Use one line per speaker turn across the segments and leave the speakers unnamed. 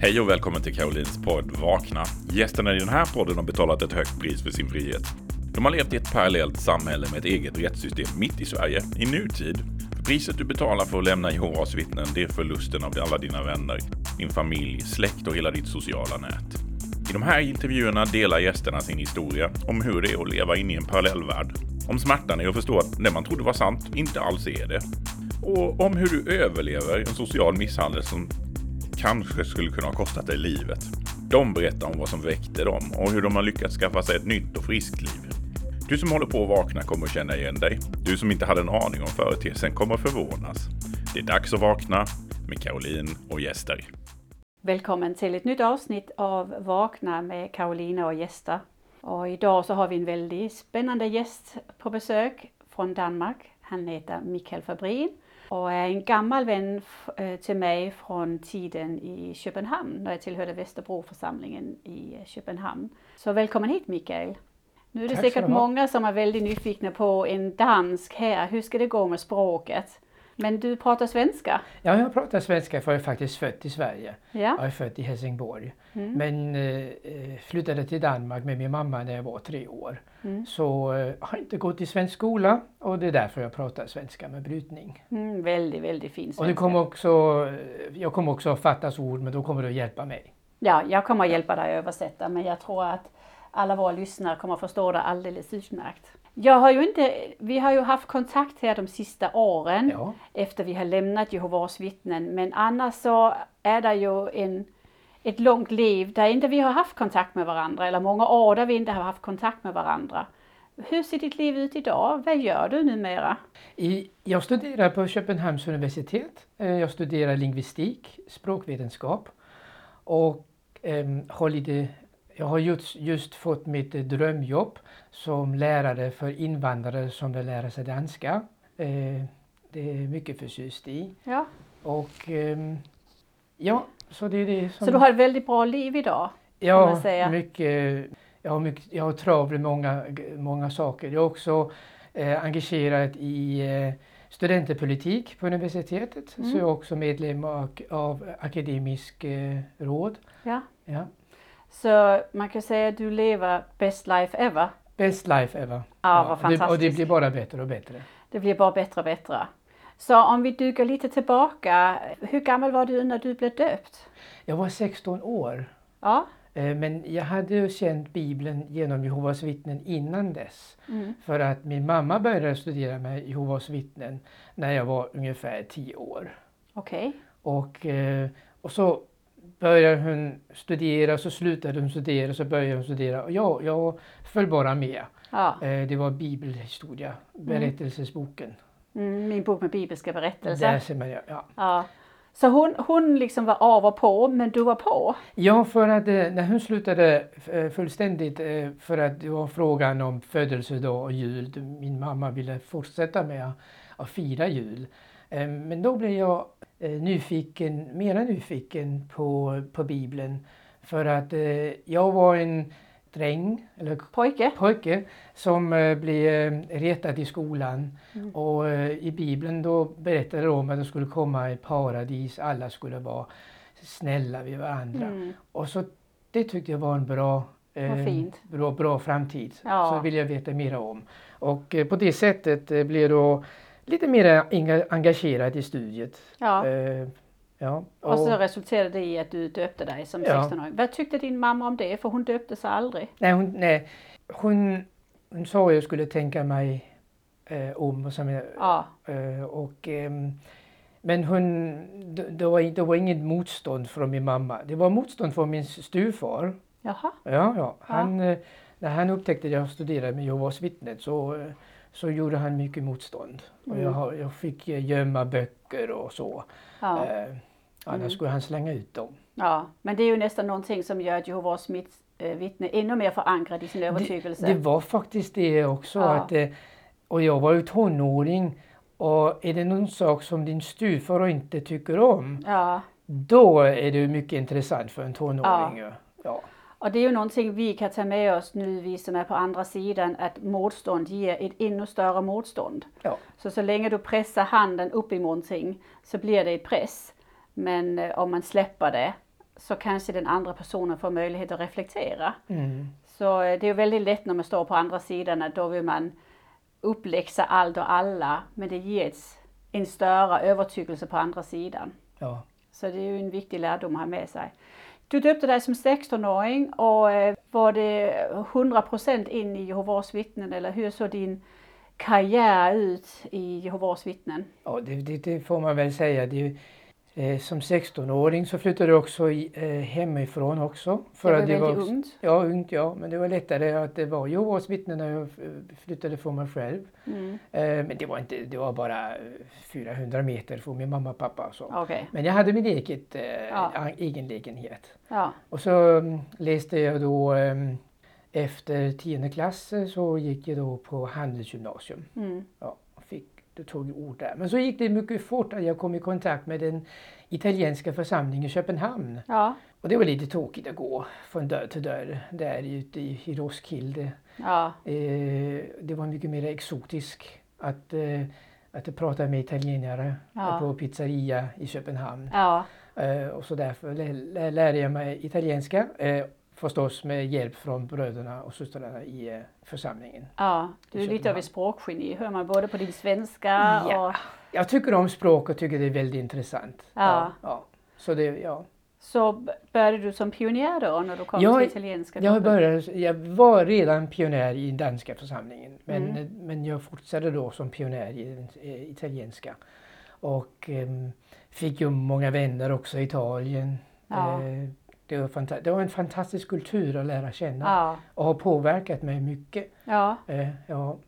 Hej och välkommen till Karolins podd Vakna. Gästerna i den här podden har betalat ett högt pris för sin frihet. De har levt i ett parallellt samhälle med ett eget rättssystem mitt i Sverige, i nutid. Priset du betalar för att lämna Jehovas vittnen, det är förlusten av alla dina vänner, din familj, släkt och hela ditt sociala nät. I de här intervjuerna delar gästerna sin historia om hur det är att leva inne i en parallellvärld. Om smärtan i att förstå att det man trodde var sant inte alls är det. Och om hur du överlever en social misshandel som kanske skulle kunna ha kostat dig livet. De berättar om vad som väckte dem och hur de har lyckats skaffa sig ett nytt och friskt liv. Du som håller på att vakna kommer att känna igen dig. Du som inte hade en aning om företeelsen kommer att förvånas. Det är dags att vakna med Caroline och gäster.
Välkommen till ett nytt avsnitt av Vakna med Karolina och gäster. Och idag så har vi en väldigt spännande gäst på besök från Danmark. Han heter Mikael Fabrin och är en gammal vän eh, till mig från tiden i Köpenhamn när jag tillhörde Västerbroförsamlingen i Köpenhamn. Så välkommen hit Mikael! Nu är det
Tack
säkert många som är väldigt nyfikna på en dansk här. Hur ska det gå med språket? Men du pratar svenska?
Ja, jag pratar svenska för jag är faktiskt född i Sverige.
Ja.
Jag är född i Helsingborg.
Mm.
Men eh, eh, flyttade till Danmark med min mamma när jag var tre år.
Mm.
Så eh, har inte gått i svensk skola och det är därför jag pratar svenska med brytning.
Mm, väldigt, väldigt fin svenska.
Och det kommer också, eh, jag kommer också att fattas ord men då kommer du att hjälpa mig.
Ja, jag kommer att hjälpa dig att översätta men jag tror att alla våra lyssnare kommer att förstå det alldeles utmärkt. Jag har ju inte, vi har ju haft kontakt här de sista åren
Ja.
efter vi har lämnat Jehovas vittnen men annars så är det ju en, ett långt liv där inte vi har haft kontakt med varandra eller många år där vi inte har haft kontakt med varandra. Hur ser ditt liv ut idag? Vad gör du numera?
I, jag studerar på Köpenhamns universitet. Eh, Jag studerar lingvistik, språkvetenskap. Och ehm, har lite, jag har just, just fått mitt eh, drömjobb som lärare för invandrare som vill lära sig danska. Eh, det är mycket förtjust i.
Ja.
Och ehm, ja, så det är det som...
Så du har ett väldigt bra liv idag?
Ja, mycket. Jag har, mycket, jag har trav med många, många saker. Jag är också eh, engagerad i eh, studenterpolitik på universitetet.
Mm.
Så jag är också medlem av, av akademisk eh, råd.
Ja.
Ja.
Så man kan säga att du lever best life ever?
Best life ever.
Ja, vad
det, och det
fantastiskt.
blir bara bättre och bättre.
Det blir bara bättre och bättre. Så om vi dyker lite tillbaka, hur gammal var du när du blev döpt?
Jag var 16 år.
Ja.
Eh, Men jag hade ju känt Bibeln genom Jehovas vittnen innan dess.
Mm.
För att min mamma började studera med Jehovas vittnen när jag var ungefär 10 år.
Okej.
Och, eh, och så började hon studera, så slutade hon studera, så började hon studera. Och jag, jag föll bara med.
Ja.
Eh, det var bibelhistoria, berättelsesboken.
Mm, min bok med bibelska
Där
berättelser.
ser man, ja. ja.
Ja. Så hon, hon liksom var av och på, men du var på?
Ja, för att eh, när hon slutade eh, fullständigt, för att det var frågan om födelsedag och jul. Min mamma ville fortsätta med att fira jul. Eh, Men då blev jag eh, nyfiken, mera nyfiken på, på Bibeln. För att eh, jag var en dräng, eller
Pojke?
pojke, som blev retad i skolan.
Mm.
Och i Bibeln då berättade de om att det skulle komma ett paradis, alla skulle vara snälla vid varandra.
Mm.
Och så det tyckte jag var en bra, eh, bra, bra framtid.
Ja.
Så vill jag veta mer om. Och eh, på det sättet eh, blev då lite mer enga- engagerad i studiet.
Ja.
Eh, ja.
Och så resulterade det i att du döpte dig som
Ja.
16-åring. Vad tyckte din mamma om det? För hon döpte sig aldrig.
nej, hon, nej, hon, hon sa att jag skulle tänka mig eh, om. Och, som jag,
Ja.
eh, och, ehm, men hon, det, var, det var inget motstånd från min mamma. Det var motstånd från min styvfar.
Jaha.
Ja, ja. Han, eh, När han upptäckte att jag studerade med Jehovas vittnen så, eh, så gjorde han mycket motstånd. Och
Mm.
jag, har- jag fick eh, gömma böcker och så.
Ja.
Eh, annars
Mm.
skulle han slänga ut dem.
ja. Men det är ju nästan någonting som gör att Jehovas mitt- eh, vittne ännu mer förankrad i sin övertygelse.
Det var faktiskt det också.
Ja.
Att, eh, och jag var ju tonåring. Och är det någon sak som din styvfar inte tycker om,
Ja.
då är det mycket intressant för en tonåring. Ja. Ja.
Och det är ju någonting vi kan ta med oss nu, vi som är på andra sidan, att motstånd ger ett ännu större motstånd.
Ja.
Så så länge du pressar handen upp i någonting så blir det press. Men eh, om man släpper det så kanske den andra personen får möjlighet att reflektera.
Mm.
Så eh, det är väldigt lätt när man står på andra sidan att då vill man uppläxa allt och alla men det ger ett, en större övertygelse på andra sidan.
Ja.
Så det är ju en viktig lärdom att ha med sig. Du döpte dig som 16-åring och eh, var det 100% in i Jehovas vittnen eller hur såg din karriär ut i Jehovas vittnen?
Ja, det, det, det får man väl säga. Det, som 16-åring så flyttade jag också eh, hemifrån också.
För det var
att
väldigt
var,
ungt.
Ja, ungt ja. Men det var lättare att det var Jehovas vittnen när jag eh, flyttade från mig själv.
Mm.
Eh, men det var, inte, det var bara eh, 400 meter från min mamma och pappa. Så.
Okej,
Men jag hade min eget, eh,
Ja.
egen lägenhet.
ja.
Och så mm, läste jag då eh, efter tionde klass eh, så gick jag då på handelsgymnasium.
Mm.
Ja, och fick, tog ord där. Men så gick det mycket fort att jag kom i kontakt med den italienska församlingen i Köpenhamn.
Ja,
Och det var lite tråkigt att gå från dörr till dörr där ute i, i Roskilde.
ja,
Eh, det var mycket mer exotiskt att, eh, att prata med italienare
Ja.
på pizzeria i Köpenhamn.
ja,
Eh, och så därför lä- lä- lärde jag mig italienska. Eh, förstås med hjälp från bröderna och systrarna i eh, församlingen.
ja. Du är lite av ett språkgeni, hör man både på din svenska
Ja.
och
Jag tycker om språk och tycker det är väldigt intressant.
Ja.
ja. Så det, ja.
så började du som pionjär då när du kom
Jag-
till italienska?
Jag, började, jag var redan pionjär i den danska församlingen men,
Mm.
men jag fortsatte då som pionjär i den eh, italienska. Och ehm, fick ju många vänner också i Italien.
Ja.
Eh, det, var det var en fantastisk kultur att lära känna
Ja,
och har påverkat mig mycket.
ja.
Eh, ja.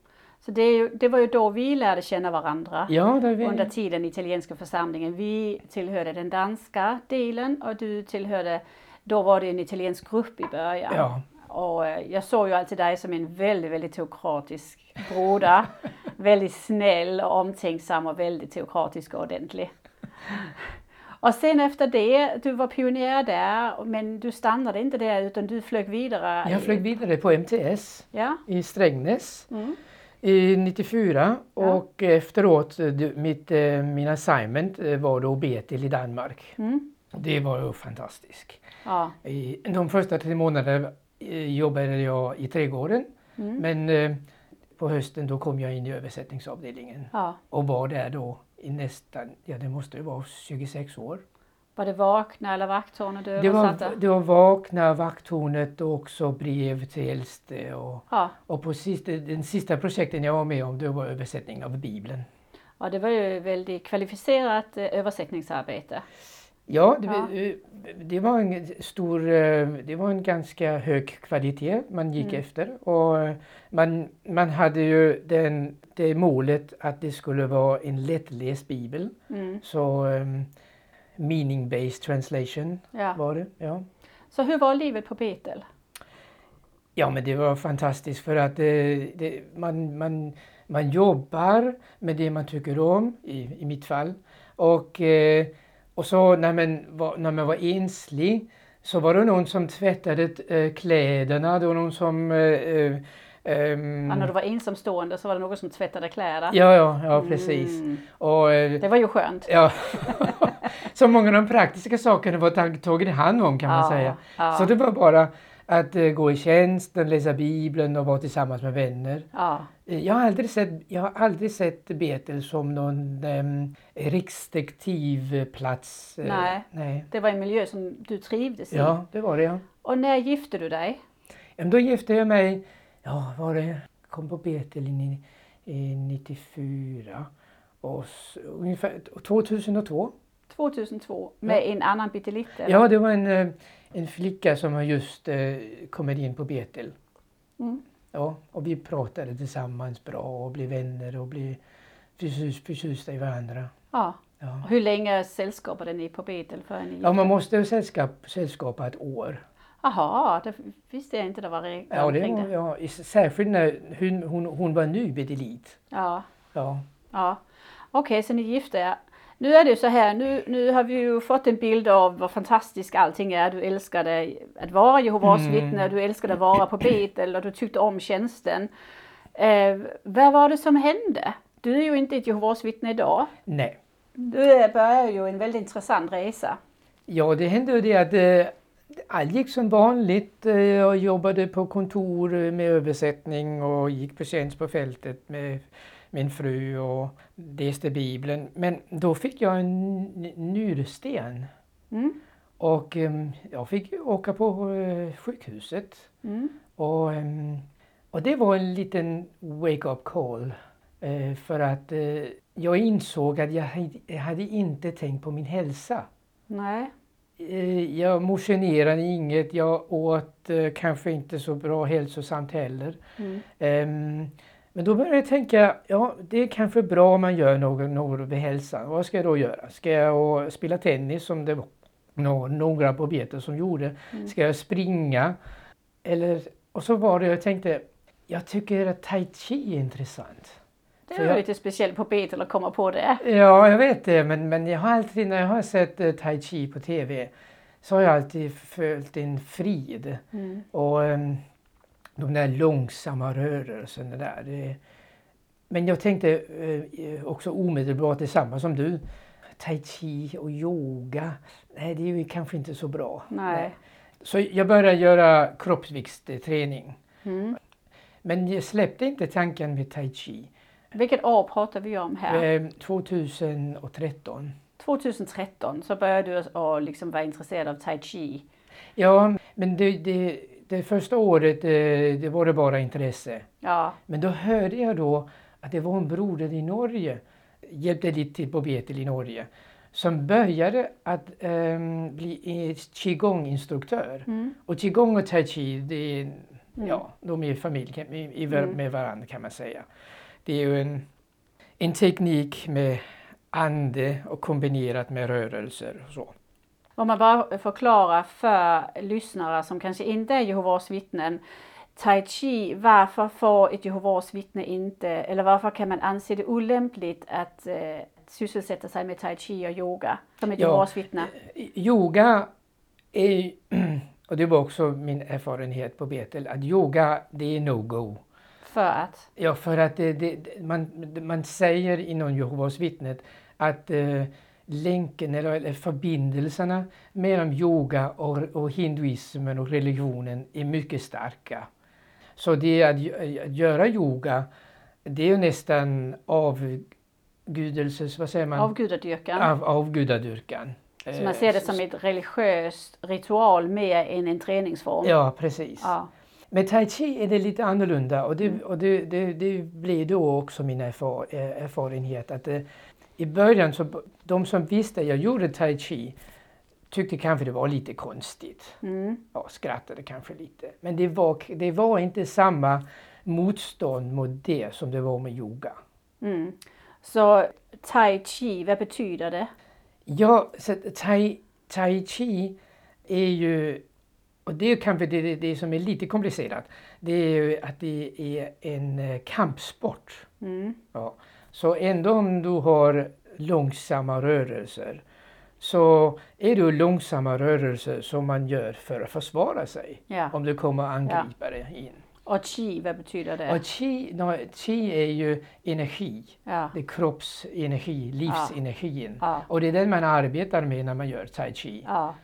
Så det, ju, det var ju då vi lärde känna varandra.
ja, var,
Under tiden i italienska församlingen. Vi tillhörde den danska delen och du tillhörde, då var det en italiensk grupp i början.
ja,
Och eh, jag såg ju alltid dig som en väldigt, väldigt teokratisk broder. väldigt snäll och omtänksam och väldigt teokratisk och ordentlig. Och sen efter det, du var pionjär där, men du stannade inte där utan du flög vidare.
jag flög vidare på MTS
Ja.
i Strängnäs.
Mm.
i 94
Ja.
och efteråt, mitt, eh, min assignment eh, var då Betel i Danmark.
Mm.
Det var ju fantastiskt.
Ja.
De första tre månaderna eh, jobbade jag i trädgården
Mm.
men på hösten då kom jag in i översättningsavdelningen och var där då i nästan, ja det måste ju vara 26 år.
Var det Vakna eller Vakthornet du
Det var,
översatte?
det var Vakna, Vakthornet och också brev till äldste och,
Ja.
och på sista, den sista projekten jag var med om det var översättning av Bibeln.
ja, det var ju väldigt kvalificerat eh, översättningsarbete.
Ja, det, eh, det var en stor, eh, det var en ganska hög kvalitet man gick
Mm.
efter och eh, man, man hade ju den, det målet att det skulle vara en lättläst bibel.
Mm.
Så um, meaning-based translation
Ja.
var det. Ja.
Så hur var livet på Betel?
ja, men det var fantastiskt för att eh, det, man, man, man jobbar med det man tycker om, i, i mitt fall. Och, eh, och så när man, var, när man var enslig så var det någon som tvättade eh, kläderna, det var någon som... Eh, ehm,
Ja, när du var ensamstående så var det någon som tvättade kläder.
ja, ja, ja, precis.
Mm.
Och,
Det var ju skönt.
ja. så många av de praktiska sakerna var tag- tagit hand om kan man
Ja,
säga.
ja.
Så det var bara att eh, gå i tjänsten, läsa Bibeln och vara tillsammans med vänner.
Ja,
Eh, Jag har aldrig sett, jag har aldrig sett Betel som någon um, restriktiv plats. eh,
Nej.
nej.
det var en miljö som du trivdes i.
Ja, det var det ja.
Och när gifte du dig?
Ja, men Då gifte jag mig, ja var det, kom på Betel i, i 94 och s- ungefär 2002.
2002 med en annan pytteliten?
Ja, det var en, eh, en flicka som har just eh, kommit in på Betel.
Mm.
Ja, och vi pratade tillsammans bra och blev vänner och blev förtjus- förtjusta i varandra.
ja.
Ja.
Hur länge sällskapade ni på Betel förrän ni
Ja, man måste sällskap, sällskapa ett år.
Jaha, det visste jag inte det var regler
Ja, det
kring
var,
det.
ja, särskilt när hon, hon, hon var nybedelit.
Ja,
Ja.
ja. Okej, så ni gifte er. Nu är det ju så här, nu, nu har vi ju fått en bild av vad fantastiskt allting är. Du älskade att vara Jehovas
Mm.
vittne, du älskade att vara på Betel och du tyckte om tjänsten. Eh, vad var det som hände? Du är ju inte ett Jehovas vittne idag.
Nej.
Du börjar ju en väldigt intressant resa.
Ja, det hände ju det att eh, allt gick som vanligt. Eh, Jag jobbade på kontor eh, med översättning och gick på tjänst på fältet med min fru och läste Bibeln. Men då fick jag en n- nyrsten
Mm.
och em, jag fick åka på eh, sjukhuset.
Mm.
Och, em, och det var en liten wake-up call. eh, För att eh, jag insåg att jag hade- hade inte tänkt på min hälsa.
Nej.
Jag motionerade inget, jag åt kanske inte så bra hälsosamt heller.
Mm.
Ehm, men då började jag tänka, ja det är kanske bra om man gör något, något hälsan. Vad ska jag då göra? Ska jag spela tennis som det var nå- några på betet som gjorde?
Mm.
Ska jag springa? Eller, och så var det, jag tänkte, jag tycker att tai chi är intressant.
Det
jag-
lite speciellt på Betel att komma på det.
Ja, jag vet det, men, men jag har alltid när jag har sett eh, tai chi på tv så har jag alltid följt en frid.
Mm.
Och um, de där långsamma rörelserna där. Det, men jag tänkte eh, också omedelbart detsamma som du. Tai chi och yoga, nej det är ju kanske inte så bra.
Nej.
Så jag började göra kroppsviktsträning.
Mm.
Men jag släppte inte tanken med tai chi.
Vilket år pratar vi om här?
Eh, 2013.
2013 så började du att liksom vara intresserad av tai chi.
Ja, men det, det, det första året eh, det var det bara intresse.
Ja.
Men då hörde jag då att det var en broder i Norge, hjälpte lite till på Betel i Norge, som började att ehm, bli eh, qigong-instruktör.
Mm.
Och qigong och tai chi, det är,
Mm.
ja, de är familj kan- i, i,
Mm.
med varandra kan man säga. Det är ju en, en teknik med ande och kombinerat med rörelser och så.
Om man bara förklarar för lyssnare som kanske inte är Jehovas vittnen. Tai chi, varför får ett Jehovas vittne inte, eller varför kan man anse det olämpligt att eh, sysselsätta sig med tai chi och yoga som ett
Ja.
Jehovas vittne?
Yoga är, och det var också min erfarenhet på Betel, att yoga det är no-go.
För att?
Ja, för att det, det- man, man säger inom Jehovas vittnet att eh, länken eller, eller förbindelserna mellan yoga och, och hinduismen och religionen är mycket starka. Så det att, gö- att göra yoga, det är ju nästan avgudelses, vad säger man?
Avgudadyrkan.
Av, avgudadyrkan.
Så man ser det som ett religiöst ritual mer än en träningsform.
Ja, precis.
Ja.
Med tai chi är det lite annorlunda och det, och det, det, det blir då också min erfar, erfarenhet att eh, i början så de som visste jag gjorde tai chi tyckte kanske det var lite konstigt.
Mm.
Ja, skrattade kanske lite. Men det var, det var inte samma motstånd mot det som det var med yoga.
Mm. Så tai chi, vad betyder det?
Ja, så att tai, tai chi är ju, och det är kanske det, det, det som är lite komplicerat, det är ju att det är en eh, kampsport.
Mm.
Ja. Så ändå om du har långsamma rörelser så är det långsamma rörelser som man gör för att försvara sig
Ja.
om det kommer angripare in.
Och chi, vad betyder det?
Och chi, no, chi är ju energi,
Ja.
det är kroppsenergi, livsenergin.
Ja.
Och det är den man arbetar med när man gör tai chi.
Ja.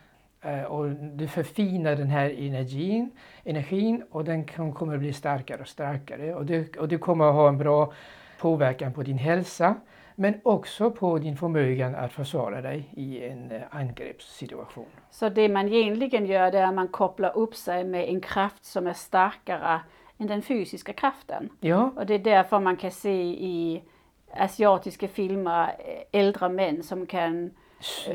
Eh, och du förfinar den här energin, energin och den kan, kommer bli starkare och starkare. Och du, och du kommer ha en bra påverkan på din hälsa men också på din förmåga att försvara dig i en eh, angreppssituation.
Så det man egentligen gör det är att man kopplar upp sig med en kraft som är starkare än den fysiska kraften.
Ja,
Och det är därför man kan se i asiatiska filmer eh, äldre män som kan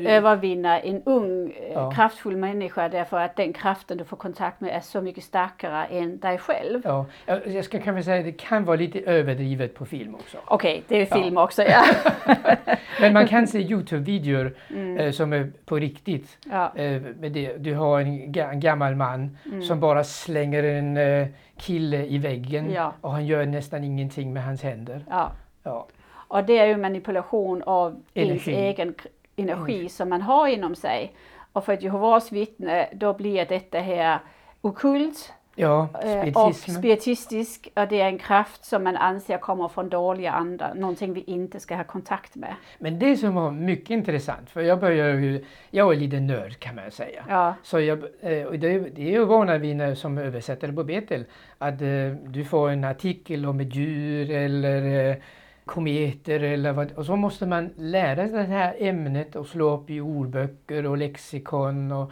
övervinna en ung eh,
Ja.
kraftfull människa därför att den kraften du får kontakt med är så mycket starkare än dig själv.
ja, jag ska kanske säga att det kan vara lite överdrivet på film också.
Okej, det är
Ja.
film också ja.
Men man kan se Youtube-videor
Mm.
eh, som är på riktigt.
ja.
Eh, det. Du har en, ga- en gammal man
Mm.
som bara slänger en eh, kille i väggen
Ja.
och han gör nästan ingenting med hans händer.
ja.
Ja.
Och det är ju manipulation av ens
Energi.
egen energi som man har inom sig. Och för ett Jehovas vittne då blir detta här okult
Ja,
Eh, Och spiritistisk, och det är en kraft som man anser kommer från dåliga andar, någonting vi inte ska ha kontakt med.
Men det som var mycket intressant, för jag började ju, jag är lite nörd kan man säga.
Ja,
Så jag, eh, och det, det är ju vana när, som översättare på Betel att eh, du får en artikel om ett djur eller kometer eller vad, och så måste man lära sig det här ämnet och slå upp i ordböcker och lexikon och,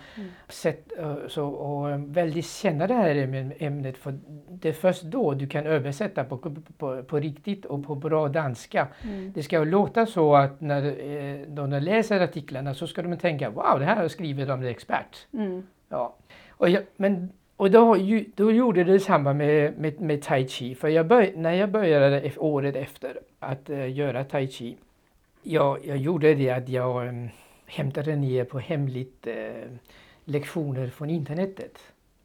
sätt, eh, så, och eh, väldigt känna det här ämne- ämnet för det är först då du kan översätta på, på, på riktigt och på bra danska. Det ska låta så att när eh, de läser artiklarna så ska de tänka wow det här har skrivit av en expert.
mm.
Ja. Och, jag, men, och då, då gjorde det detsamma med, med, med tai chi. För jag börj, när jag började året efter att uh, göra tai chi. Jag, jag gjorde det att jag um, hämtade ner på hemligt uh, lektioner från internetet.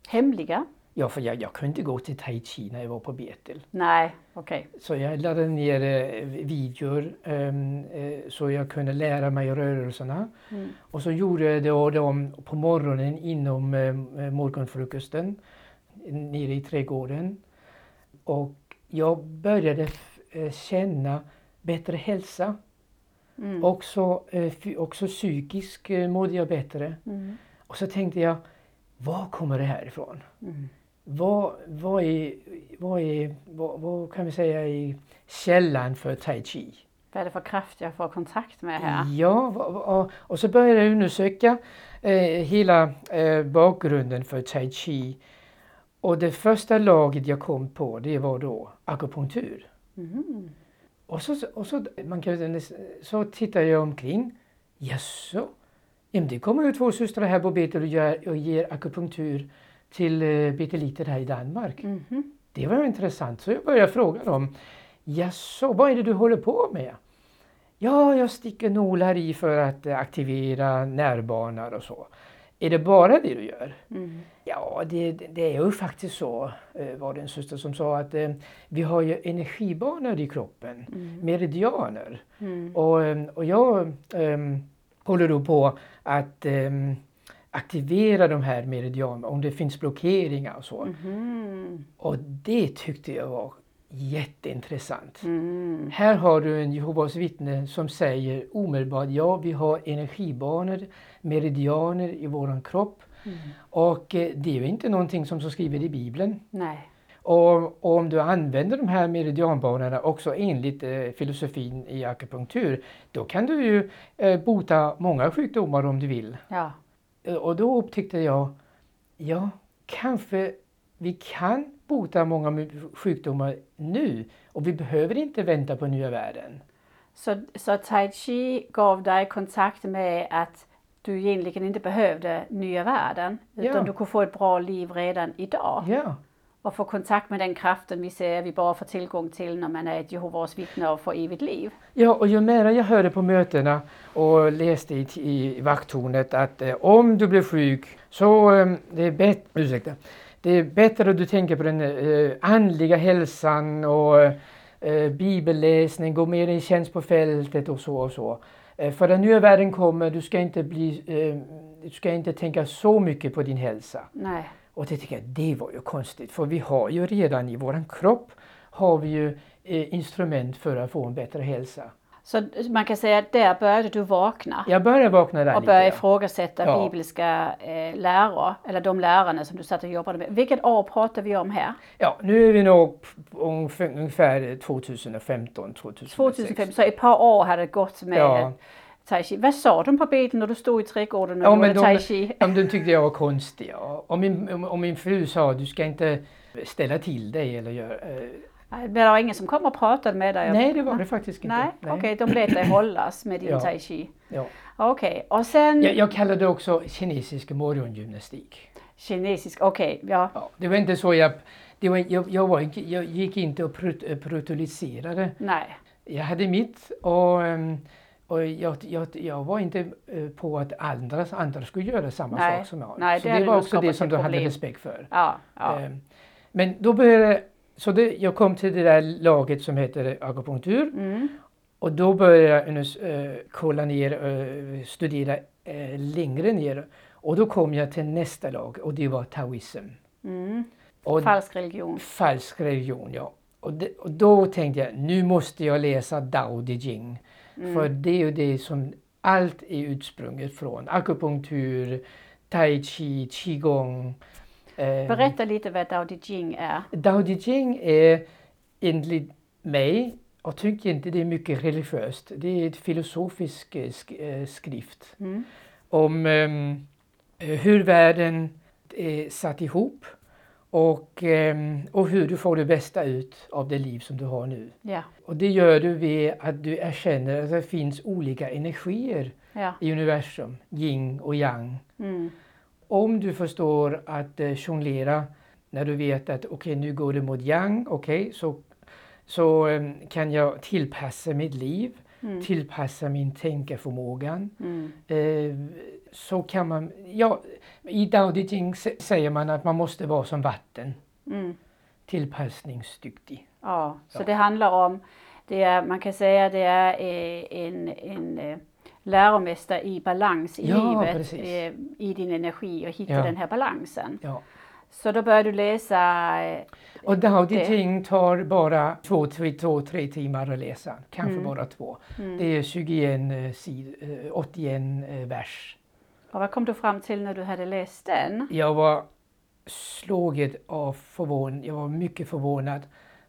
hemliga?
Ja, för jag, jag kunde inte gå till tai chi när jag var på Betel.
Nej, okej.
Så jag laddade ner eh, videor ehm, eh, så jag kunde lära mig rörelserna.
Mm.
Och så gjorde jag då dem på morgonen inom eh, morgonfrukosten nere i trädgården. Och jag började eh, känna bättre hälsa.
Mm.
Också, eh, också psykisk eh, mådde jag bättre.
Mm.
Och så tänkte jag, var kommer det här ifrån?
Mm.
Vad, vad, är, vad, är, vad, vad kan vi säga är källan för tai chi?
Vad är det för kraft jag får kontakt med här?
Ja, och, och så började jag undersöka eh, hela eh, bakgrunden för tai chi. Och det första laget jag kom på det var då akupunktur.
Mhm.
Och så, och så, man kan, så tittar jag omkring. Jaså? Det kommer ju två systrar här på Betel och, gör, och ger akupunktur till eh, beteliter här i Danmark.
Mhm.
Det var intressant, så jag började fråga dem. Jaså, vad är det du håller på med? Ja, jag sticker nålar i för att eh, aktivera nervbanor och så. Är det bara det du gör?
Mm.
Ja, det, det är ju faktiskt så, eh, var det en syster som sa, att eh, vi har ju energibanor i kroppen, meridianer.
Mm.
Och, eh, och jag eh, håller då på att eh, aktivera de här meridianerna, om det finns blockeringar och så.
Mhm.
Och det tyckte jag var jätteintressant.
Mm.
Här har du en Jehovas vittne som säger omedelbart ja, vi har energibanor, meridianer i våran kropp. Och eh, det är ju inte någonting som så skriver i Bibeln.
Nej.
Och, och om du använder de här meridianbanorna också enligt eh, filosofin i akupunktur, då kan du ju eh, bota många sjukdomar om du vill.
Ja.
Och då upptäckte jag, ja, kanske vi kan bota många sjukdomar nu och vi behöver inte vänta på nya världen.
Så, så tai chi gav dig kontakt med att du egentligen inte behövde nya världen, utan
Ja.
du kunde få ett bra liv redan idag.
Ja,
Och få kontakt med den kraften vi ser vi bara får tillgång till när man är ett Jehovas vittne och får evigt liv.
ja och ju mer jag hörde på mötena och läste i, i vakttornet att eh, om du blir sjuk så eh, det är bättre, ursäkta, det är bättre att du tänker på den eh, andliga hälsan och eh, bibelläsning, gå mer i tjänst på fältet och så och så. Eh, för den nya världen kommer, du ska inte bli, eh, du ska inte tänka så mycket på din hälsa.
Nej.
Och det tycker jag, det var ju konstigt för vi har ju redan i våran kropp har vi ju eh, instrument för att få en bättre hälsa.
Så man kan säga att där började du vakna
Jag börjar vakna där
och
lite.
börja
ja.
ifrågasätta
Ja.
bibliska eh, läror, eller de lärarna som du satt och jobbade med. Vilket år pratar vi om här?
Ja, nu är vi nog ungefär, ungefär 2015, 2016.
2005, så ett par år hade gått med
Ja.
Tai chi. Vad sa de på beten när du stod i trädgården och
Ja,
gjorde
de-
tai chi?
Ja, de tyckte jag var konstig. Ja. Och, min, och min fru sa du ska inte ställa till dig eller göra... Eh,
Nej, Det var ingen som kom och pratade med dig?
nej, det var det faktiskt inte.
Nej, okej, de lät dig hållas med din
Ja.
tai chi.
Ja.
Okej, och sen
Jag, jag kallade det också kinesisk morgongymnastik.
kinesisk, okej, ja.
Ja, det var inte så jag... Det var, jag, jag, var, jag gick inte och prut- brutaliserade.
Nej,
Jag hade mitt och, ehm, och jag, jag, jag var inte eh, på att andra, andra skulle göra samma
Nej,
sak som jag.
nej,
så
det hade
det var också det som du hade
problem.
respekt för.
ja, ja.
Ehm, Men då började, så det, jag kom till det där laget som heter akupunktur
Mm.
och då började jag uh, kolla ner, uh, studera eh, längre ner och då kom jag till nästa lag och det var taoism.
Mm.
Och
Falsk religion.
falsk religion, ja. Och, det, och då tänkte jag, nu måste jag läsa Dao De Jing.
Mm.
För det är ju det som allt är utsprunget från. Akupunktur, tai chi, qigong. Eh,
Berätta lite vad Dao De Jing är.
Dao De Jing är enligt mig, och tycker inte det är mycket religiöst, det är ett filosofisk eh, eh, skrift
Mm.
om ehm, eh, hur världen är satt ihop och, ehm, och hur du får det bästa ut av det liv som du har nu.
Ja,
Och det gör du vid att du erkänner att det finns olika energier
ja.
i universum, yin och yang.
Mm.
Om du förstår att eh, jonglera när du vet att okej nu går det mot yang, okej så, så eh, kan jag tillpassa mitt liv,
Mm.
tillpassa min tänkeförmågan.
Mm.
Eh, så kan man, ja, i De Jing sä- säger man att man måste vara som vatten,
Mm.
tillpassningsduktig.
Ja, så
Ja.
det handlar om, det är, man kan säga det är eh, en, en eh, läromästare i balans i
Ja,
livet,
precis.
eh, i din energi och hitta
Ja.
den här balansen.
Ja.
Så då börjar du läsa, eh,
Och Dao De Jing tar bara två, tre, två, tre timmar att läsa, kanske
Mm.
bara två.
mm.
Det är 21 eh, sid, eh, 81 eh, vers.
och vad kom du fram till när du hade läst den?
Jag var slaget av förvån. Jag var mycket förvånad.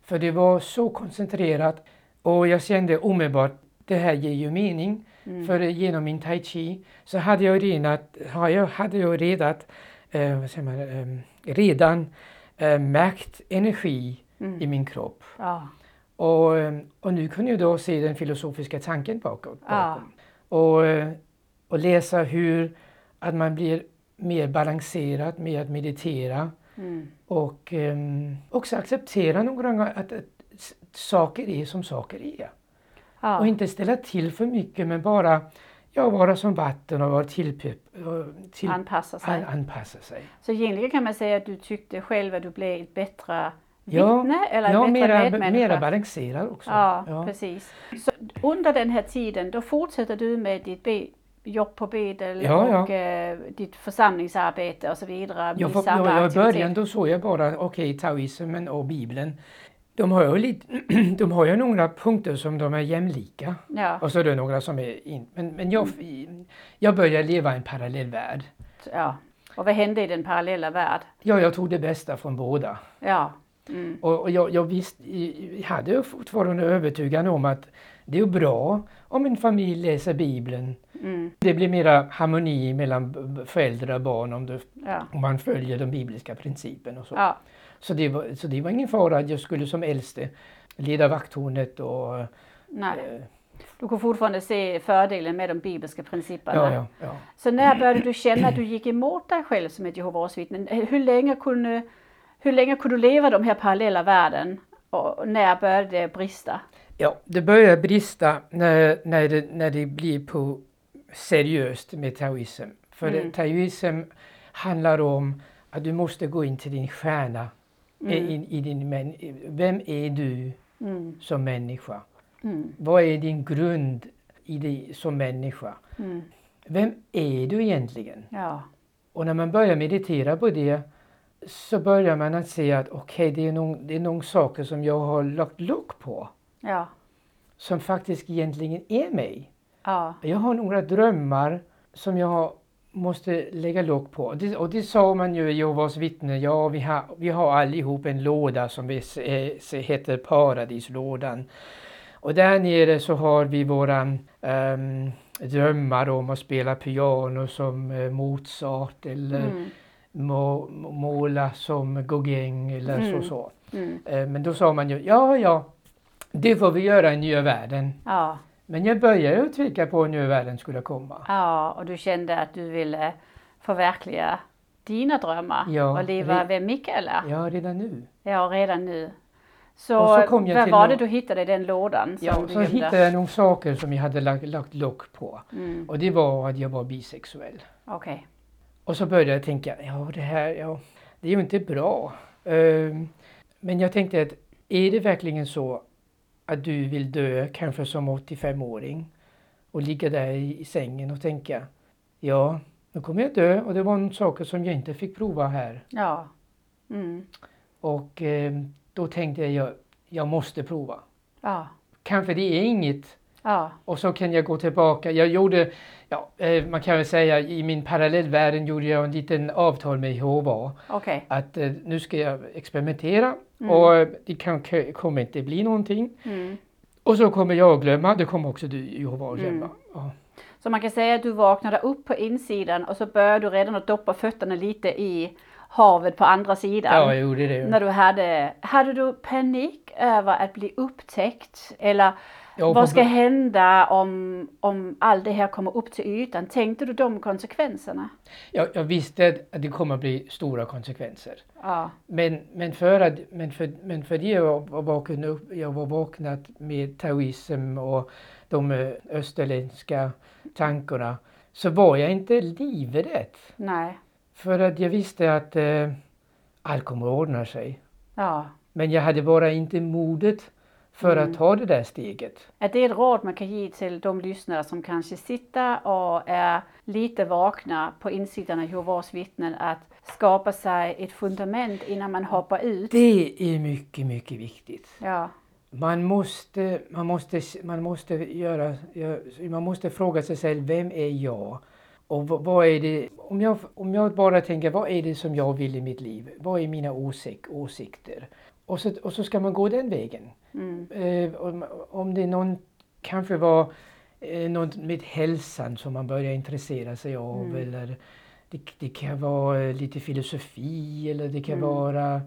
För det var så koncentrerat och jag kände omedelbart det här ger ju mening.
Mm.
För genom min tai chi så hade jag redan, hade jag redan, eh, vad säger man, eh, redan eh, märkt energi
Mm.
i min kropp.
Ja,
Och, eh, och nu kunde jag då se den filosofiska tanken bakåt.
Ja.
bakom. Och, eh, och läsa hur att man blir mer balanserad med att meditera
mm.
och eh, också acceptera någon gång att, att saker är som saker är.
ja.
Och inte ställa till för mycket men bara ja, vara som vatten och vara till, till,
anpassa sig.
an, anpassa sig.
Så egentligen kan man säga att du tyckte själv att du blev ett bättre
Ja,
vittne eller en
Ja,
bättre
mera,
medmänniska?
mera balanserad också.
Ja, precis. Så under den här tiden då fortsätter du med ditt be- jobb på Bedel
Ja, ja.
och eh, ditt församlingsarbete och så vidare.
Jag, jag I början då såg jag bara, okej, taoismen och bibeln. De har, ju lite, de har ju några punkter som de är jämlika.
Ja,
Och så är det några som är in, Men, men jag, jag började leva i en parallell värld.
ja. Och vad hände i den parallella värld?
Ja, jag tog det bästa från båda.
Ja. Mm.
Och, och jag, jag visst, jag hade fortfarande övertygan om att det är bra om en familj läser Bibeln.
Mm.
Det blir mera harmoni mellan föräldrar och barn om, det,
Ja.
om man följer de bibliska principerna. Och så.
Ja.
Så, det var, så det var ingen fara att jag skulle som äldste leda vakthornet och...
Nej.
eh,
Du kan fortfarande se fördelen med de bibliska principerna.
ja, ja, ja.
Så när började du känna att du gick emot dig själv som ett Jehovas vittne? Hur länge kunde, hur länge kunde du leva de här parallella världen? Och när började det brista?
ja det börjar brista när, när, det, när det blir på seriöst med taoism. För
Mm.
taoism handlar om att du måste gå in till din stjärna.
Mm.
In, i din, män, vem är du
Mm.
som människa?
Mm.
Vad är din grund i dig som människa?
Mm.
Vem är du egentligen?
Ja.
Och när man börjar meditera på det så börjar man att se att okej, det är nog det är nog saker som jag har lagt lock på
Ja.
som faktiskt egentligen är mig.
Ja.
Jag har några drömmar som jag måste lägga lock på. Det, och det sa man ju i Jehovas vittne, ja vi har, vi har allihop en låda som vi, se- se- heter paradislådan. Och där nere så har vi våra ehm, drömmar om att spela piano som eh, Mozart eller
Mm.
må, må- måla som Gauguin eller
Mm.
så. så.
Mm.
Eh, men då sa man ju, ja ja, det får vi göra i nya världen.
Ja.
Men jag började ju tveka på nya världen skulle komma.
ja, och du kände att du ville förverkliga dina drömmar
Ja,
och leva
re-
Mikael är.
Ja, redan nu.
Ja, redan nu. Så,
så kom
vad var det du hittade i den lådan? Som
Ja, så
gömde?
hittade jag nog saker som jag hade lagt, lagt lock på.
Mm.
Och det var att jag var bisexuell.
Okej.
Och så började jag tänka, ja det här, ja, det är ju inte bra. Ehm, men jag tänkte att är det verkligen så att du vill dö, kanske som 85-åring och ligga där i, sängen och tänka, ja, nu kommer jag dö och det var några saker som jag inte fick prova här.
Ja. Mm.
Och eh, då tänkte jag, jag, måste prova.
Ja.
Kanske det är inget
Ja.
och så kan jag gå tillbaka. Jag gjorde, ja, eh, man kan väl säga i min parallellvärlden gjorde jag en liten avtal med Jehovah.
Okej.
Att eh, nu ska jag experimentera
Mm.
och eh, det kan, k- kommer inte bli någonting.
Mm.
Och så kommer jag att glömma, det kommer också du Jehova att glömma.
Mm.
Ja.
Så man kan säga att du vaknade upp på insidan och så började du redan att doppa fötterna lite i havet på andra sidan.
ja, jag gjorde det.
När du hade, hade du panik över att bli upptäckt? Eller
Ja,
vad ska hända om, om allt det här kommer upp till ytan? Tänkte du de konsekvenserna?
jag, jag visste att det kommer bli stora konsekvenser.
Ja.
Men, men, för att, men, för, men för det jag var, vaken upp, jag var vaknat med taoism och de eh, österländska tankarna så var jag inte livrädd.
Nej.
För att jag visste att eh, allt kommer att ordna sig.
Ja.
Men jag hade bara inte modet för
Mm.
att ta det där steget.
Är det ett råd man kan ge till de lyssnare som kanske sitter och är lite vakna på insidan av Jehovas vittnen att skapa sig ett fundament innan man hoppar ut?
Det är mycket, mycket viktigt.
Ja.
Man måste, man måste, man måste, göra, gö- man måste fråga sig själv, vem är jag? Och vad är det, om jag, om jag bara tänker, vad är det som jag vill i mitt liv? Vad är mina åsik, åsikter? Och så, och så ska man gå den vägen.
Mm.
Eh, om, om det är någon, kanske var eh, något med hälsan som man börjar intressera sig av
Mm.
eller det, det kan vara eh, lite filosofi eller det kan
Mm.
vara,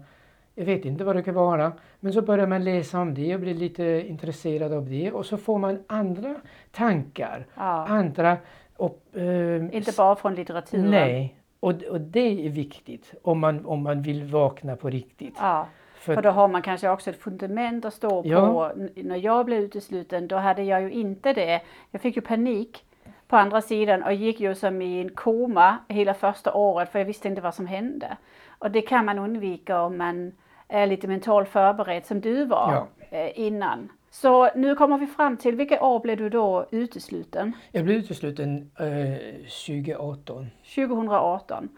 jag vet inte vad det kan vara. Men så börjar man läsa om det och blir lite intresserad av det och så får man andra tankar,
ja.
andra och, eh,
Inte bara från litteraturen.
Nej, och, och det är viktigt om man, om man vill vakna på riktigt.
Ja.
För,
För då har man kanske också ett fundament att stå
Ja.
på. När jag blev utesluten då hade jag ju inte det. Jag fick ju panik på andra sidan och gick ju som i en koma hela första året för jag visste inte vad som hände. Och det kan man undvika om man är lite mentalt förberedd som du var
Ja.
eh, innan. Så nu kommer vi fram till, vilket år blev du då utesluten?
Jag blev utesluten eh, 2018.
2018.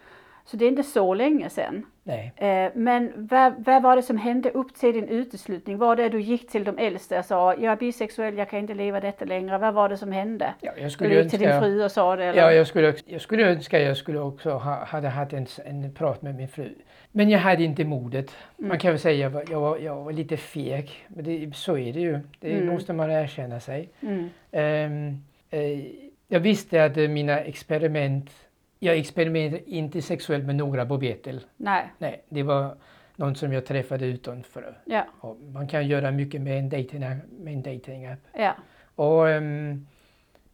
Så det är inte så länge sedan.
Nej.
Eh, Men vad, vad var det som hände upp till din uteslutning? Var det du gick till de äldste och sa jag är bisexuell, jag kan inte leva detta längre. Vad var det som hände?
Ja, jag skulle
gick till din
önska,
fru och sa det? Eller?
ja, jag, skulle, jag skulle önska jag skulle också ha hade haft en, en prat med min fru. Men jag hade inte modet.
Mm.
Man kan väl säga att jag var, jag var, jag var lite feg. Men det, så är det ju. Det
Mm.
måste man erkänna sig.
Mm.
Ehm, eh, jag visste att mina experiment, jag experimenterade inte sexuellt med några på Betel.
Nej,
Nej, det var någon som jag träffade utanför.
ja,
Och man kan göra mycket med en dating, med en dating app.
ja.
Och ehm,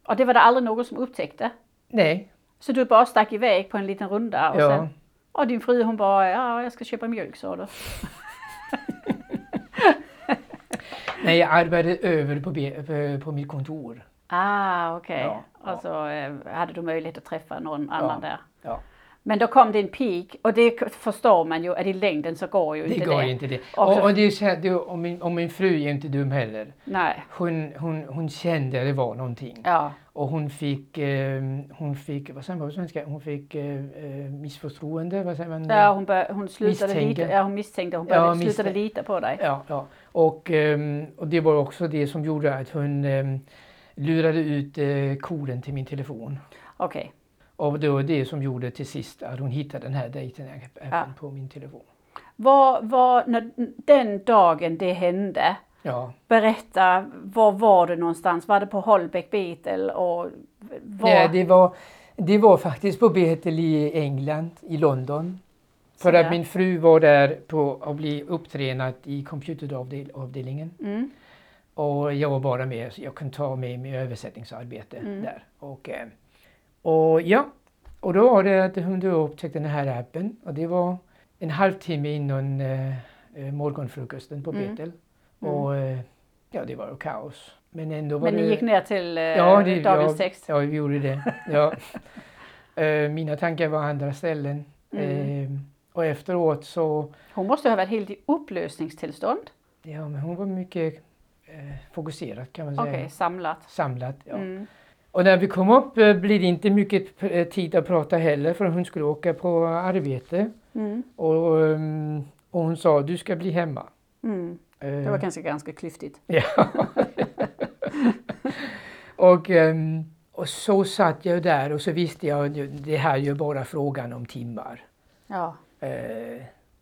Och det var det aldrig någon som upptäckte?
nej,
Så du bara stack iväg på en liten runda och
ja.
sen, och din fru hon bara, ja jag ska köpa mjölk sa du.
Nej, jag arbetade över på, på mitt kontor.
Ah, okej.
Ja, ja.
Och så eh, hade du möjlighet att träffa någon annan där.
Ja.
Men då kom din peak och det förstår man ju att i längden så går ju
Det
inte
går
det.
inte det.
Också-
Och, och, det är så här, det, och, min, och min fru är inte dum heller.
Nej,
Hon, hon, hon kände att det var någonting.
ja,
Och hon fick, eh, hon fick, vad säger man på svenska, hon fick eh, eh, missförtroende, vad säger man?
ja hon, bör, hon slutade lita, ja hon misstänkte, hon
Ja,
började, slutade lita på dig.
Ja, ja. Och, ehm, och det var också det som gjorde att hon ehm, lurade ut eh, koden till min telefon.
Okej,
Och det var det som gjorde till sist att hon hittade den här datingappen
Ja.
på min telefon.
vad var, när, den dagen det hände,
Ja.
berätta, var var du någonstans? Var det på Holbeck och var?
Nej, det, var, det var faktiskt på Betel i England, i London. För att min fru var där på att bli upptränad i computeravdelningen.
Mm,
Och jag var bara med, så jag kunde ta med mig översättningsarbete
Mm.
där. Och, eh, och ja, och då var det att hon då upptäckte den här appen och det var en halvtimme innan eh, eh, morgonfrukosten på
Mm.
Betel.
Mm.
Och eh, ja, det var kaos. Men ändå var
Men
det...
ni gick ner till eh,
Ja, det-
dagens
ja.
text?
Ja, vi gjorde det. Ja. Eh, mina tankar var andra ställen.
Mm.
Eh, och efteråt så,
Hon måste ha varit helt i upplösningstillstånd?
ja men hon var mycket eh, fokuserad kan man
Okej,
säga.
samlat.
Samlat. Ja.
Mm.
Och när vi kom upp eh, blev det inte mycket eh, tid att prata heller för hon skulle åka på arbete.
Mm.
Och, ehm, Och hon sa, du ska bli hemma.
Mm. Det var
Eh,
ganska, ganska klyftigt.
Ja. och, ehm, och så satt jag där och så visste jag det här är ju bara frågan om timmar.
Ja.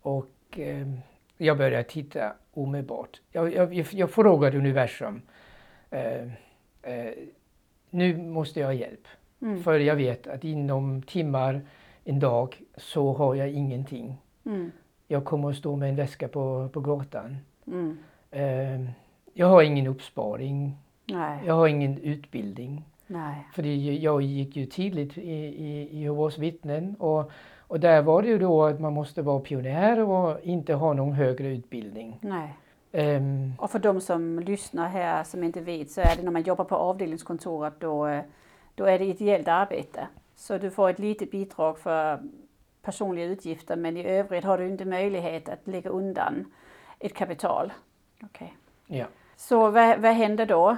Och ehm, jag började titta omedelbart. Jag, jag, jag- frågade universum. Eh, eh, nu måste jag ha hjälp.
Mm.
För jag vet att inom timmar, en dag, så har jag ingenting.
Mm.
Jag kommer att stå med en väska på, på gatan.
Mm.
Eh, jag har ingen uppsparing.
Nej.
Jag har ingen utbildning.
Nej.
För jag gick ju tidigt i, i, i Jehovas vittnen och, och där var det ju då att man måste vara pionjär och inte ha någon högre utbildning.
Nej.
Ehm,
Och för de som lyssnar här som inte vet så är det när man jobbar på avdelningskontoret då, då är det ideellt arbete. Så du får ett litet bidrag för personliga utgifter men i övrigt har du inte möjlighet att lägga undan ett kapital. Okej.
ja.
Så vad, vad hände då?